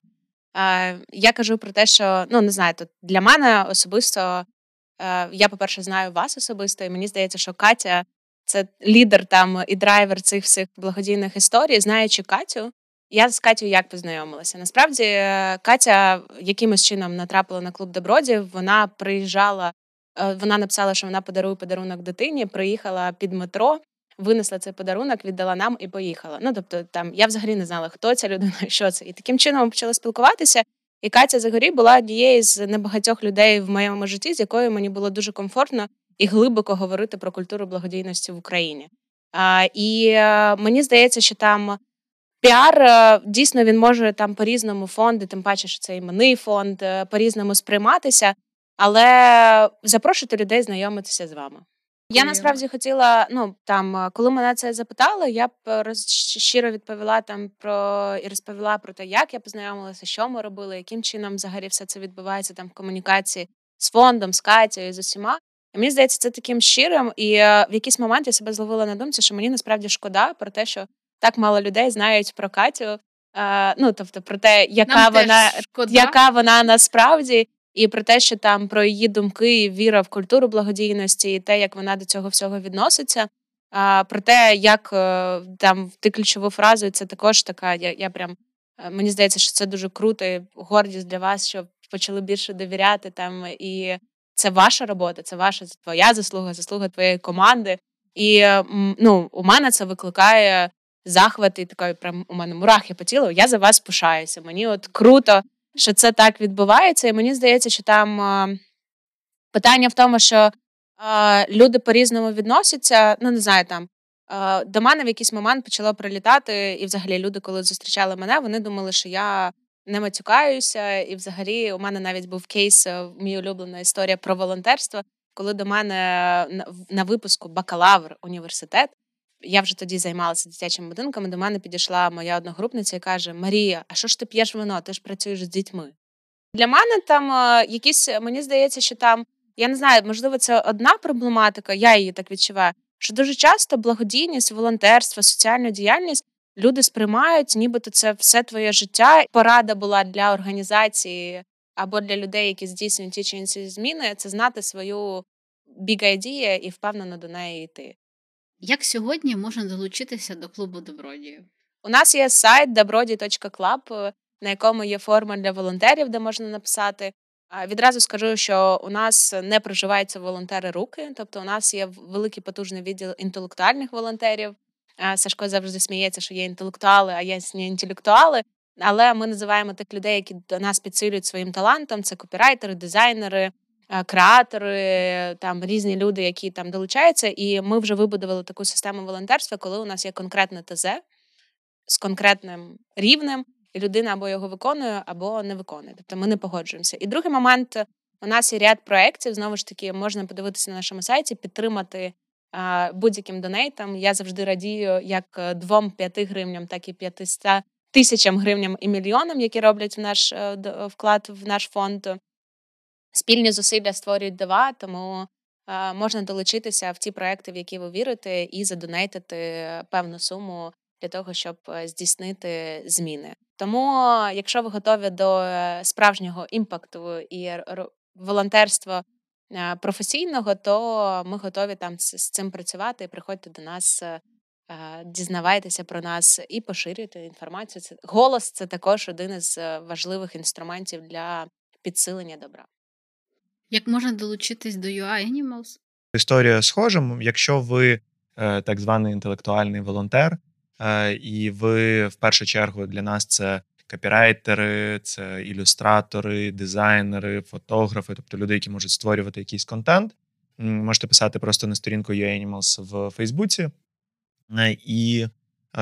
Я кажу про те, що ну не знаю, тут для мене особисто я, по-перше, знаю вас особисто, і мені здається, що Катя це лідер там і драйвер цих всіх благодійних історій, знаючи Катю. Я з Катю як познайомилася. Насправді, Катя якимось чином натрапила на клуб добродів. Вона приїжджала, вона написала, що вона подарує подарунок дитині. Приїхала під метро, винесла цей подарунок, віддала нам і поїхала. Ну тобто, там я взагалі не знала, хто ця людина, [laughs] що це. І таким чином ми почали спілкуватися. І Катя Загорій була однією з небагатьох людей в моєму житті, з якою мені було дуже комфортно і глибоко говорити про культуру благодійності в Україні. А, І е, мені здається, що там піар е, дійсно він може там по різному фонди, тим паче, що це іменний фонд, е, по різному сприйматися, але запрошувати людей знайомитися з вами. Я насправді хотіла, ну там, коли мене це запитали, я б роз, щиро відповіла там про і розповіла про те, як я познайомилася, що ми робили, яким чином взагалі все це відбувається там в комунікації з фондом, з Катєю, з усіма. І мені здається, це таким щирим. І в якийсь момент я себе зловила на думці, що мені насправді шкода про те, що так мало людей знають про Катю. Е, ну тобто про те, яка Нам вона яка вона насправді і про те, що там про її думки, віра в культуру благодійності, і те, як вона до цього всього відноситься. А про те, як е, там ти ключову фразу, це також така. Я я прям е, мені здається, що це дуже круто, і гордість для вас, що почали більше довіряти там. І це ваша робота, це ваша твоя заслуга, заслуга твоєї команди. І ну, у мене це викликає захват і такий прям у мене мурахи по тілу. Я за вас пишаюся. Мені от круто що це так відбувається, і мені здається, що там е, питання в тому, що е, люди по-різному відносяться. Ну, не знаю, там е, до мене в якийсь момент почало прилітати, і взагалі люди, коли зустрічали мене, вони думали, що я не матюкаюся, і взагалі у мене навіть був кейс, мій улюблена історія про волонтерство, коли до мене на випуску бакалавр університет я вже тоді займалася дитячими будинками. До мене підійшла моя одногрупниця і каже: Марія, а що ж ти п'єш вино? Ти ж працюєш з дітьми? Для мене там е, якісь, мені здається, що там, я не знаю, можливо, це одна проблематика, я її так відчуваю. Що дуже часто благодійність, волонтерство, соціальну діяльність люди сприймають, нібито це все твоє життя. Порада була для організації або для людей, які здійснюють ті чи інші зміни, це знати свою big idea і впевнено до неї йти. Як сьогодні можна долучитися до клубу добродію? У нас є сайт добродій.club, на якому є форма для волонтерів, де можна написати. Відразу скажу, що у нас не проживаються волонтери руки, тобто у нас є великий потужний відділ інтелектуальних волонтерів. Сашко завжди сміється, що є інтелектуали, а є не інтелектуали. Але ми називаємо тих людей, які до нас підсилюють своїм талантом: це копірайтери, дизайнери, Е, креатори, там різні люди, які там долучаються. І ми вже вибудували таку систему волонтерства, коли у нас є конкретне ТЗ з конкретним рівнем, і людина або його виконує, або не виконує. Тобто ми не погоджуємося. І другий момент у нас є ряд проєктів. Знову ж таки, можна подивитися на нашому сайті, підтримати. Будь-яким донейтам я завжди радію як е, двом п'яти гривням, так і 500 тисячам гривням і мільйонам, які роблять в наш е, вклад в наш фонд спільні зусилля створюють дива, тому е, можна долучитися в ті проекти, в які ви вірите, і задонейтити певну суму для того, щоб е, здійснити зміни. Тому, якщо ви готові до е, справжнього імпакту і волонтерства професійного, то ми готові там з цим працювати. Приходьте до нас. Дізнавайтеся про нас і поширюйте інформацію. Це голос це також один із важливих інструментів для підсилення добра. Як можна долучитись до UI Animals? Історія схожа. Якщо ви е, так званий інтелектуальний волонтер, е, і ви в першу чергу для нас це копірайтери, це ілюстратори, дизайнери, фотографи, тобто люди, які можуть створювати якийсь контент, можете писати просто на сторінку UI Animals в Фейсбуці е, і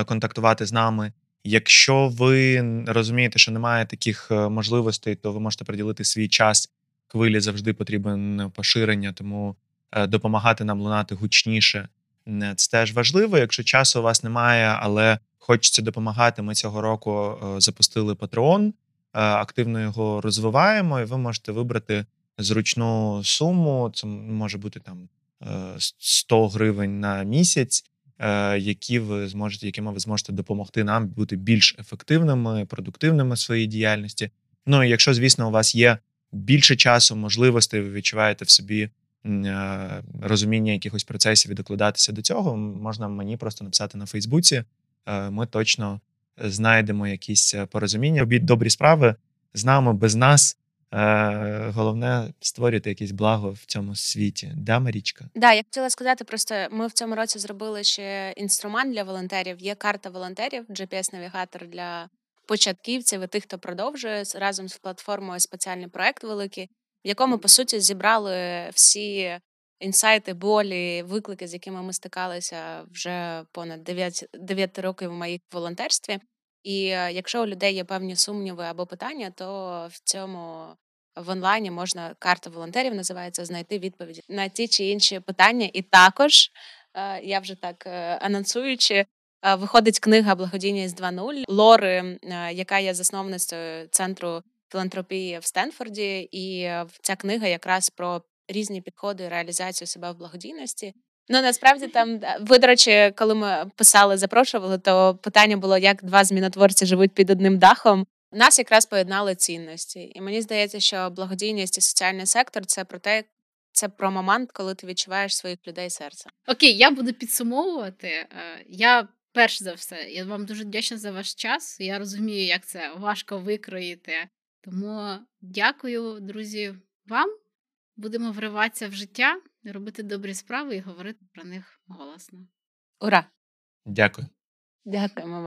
контактувати з нами. Якщо ви розумієте, що немає таких можливостей, то ви можете приділити свій час хвилі завжди потрібен поширення, тому е, допомагати нам лунати гучніше. Це теж важливо. Якщо часу у вас немає, але хочеться допомагати. Ми цього року е, запустили е, активно його розвиваємо, і ви можете вибрати зручну суму. Це може бути там 100 гривень на місяць, які ви зможете, якими ви зможете допомогти нам бути більш ефективними, продуктивними в своїй діяльності. Ну і якщо, звісно, у вас є більше часу, можливостей, ви відчуваєте в собі е, розуміння якихось процесів і докладатися до цього, можна мені просто написати на Фейсбуці. Е, ми точно знайдемо якісь е, порозуміння. Робіть добрі справи з нами, без нас. Головне створювати якесь благо в цьому світі. Да, Марічка? Да, я хотіла сказати, просто ми в цьому році зробили ще інструмент для волонтерів. Є карта волонтерів, GPS-навігатор для початківців і тих, хто продовжує разом з платформою спеціальний проект великий, в якому по суті зібрали всі інсайти, болі, виклики, з якими ми стикалися вже понад 9, 9 років в моїх волонтерстві. І е, якщо у людей є певні сумніви або питання, то в цьому в онлайні можна карта волонтерів називається знайти відповіді на ті чи інші питання. І також е, я вже так е, анонсуючи. Виходить книга Благодійність 2.0 Лори, яка є засновницею центру філантропії в Стенфорді, і ця книга якраз про різні підходи реалізацію себе в благодійності. Ну насправді там ви, до речі, коли ми писали, запрошували, то питання було, як два змінотворці живуть під одним дахом. Нас якраз поєднали цінності, і мені здається, що благодійність і соціальний сектор це про те, це про момент, коли ти відчуваєш своїх людей серце. Окей, я буду підсумовувати. Е, я перш за все, я вам дуже вдячна за ваш час. Я розумію, як це важко викроїти. Тому дякую, друзі, вам. Будемо вриватися в життя, робити добрі справи і говорити про них голосно. Ура! Дякую. Дякуємо.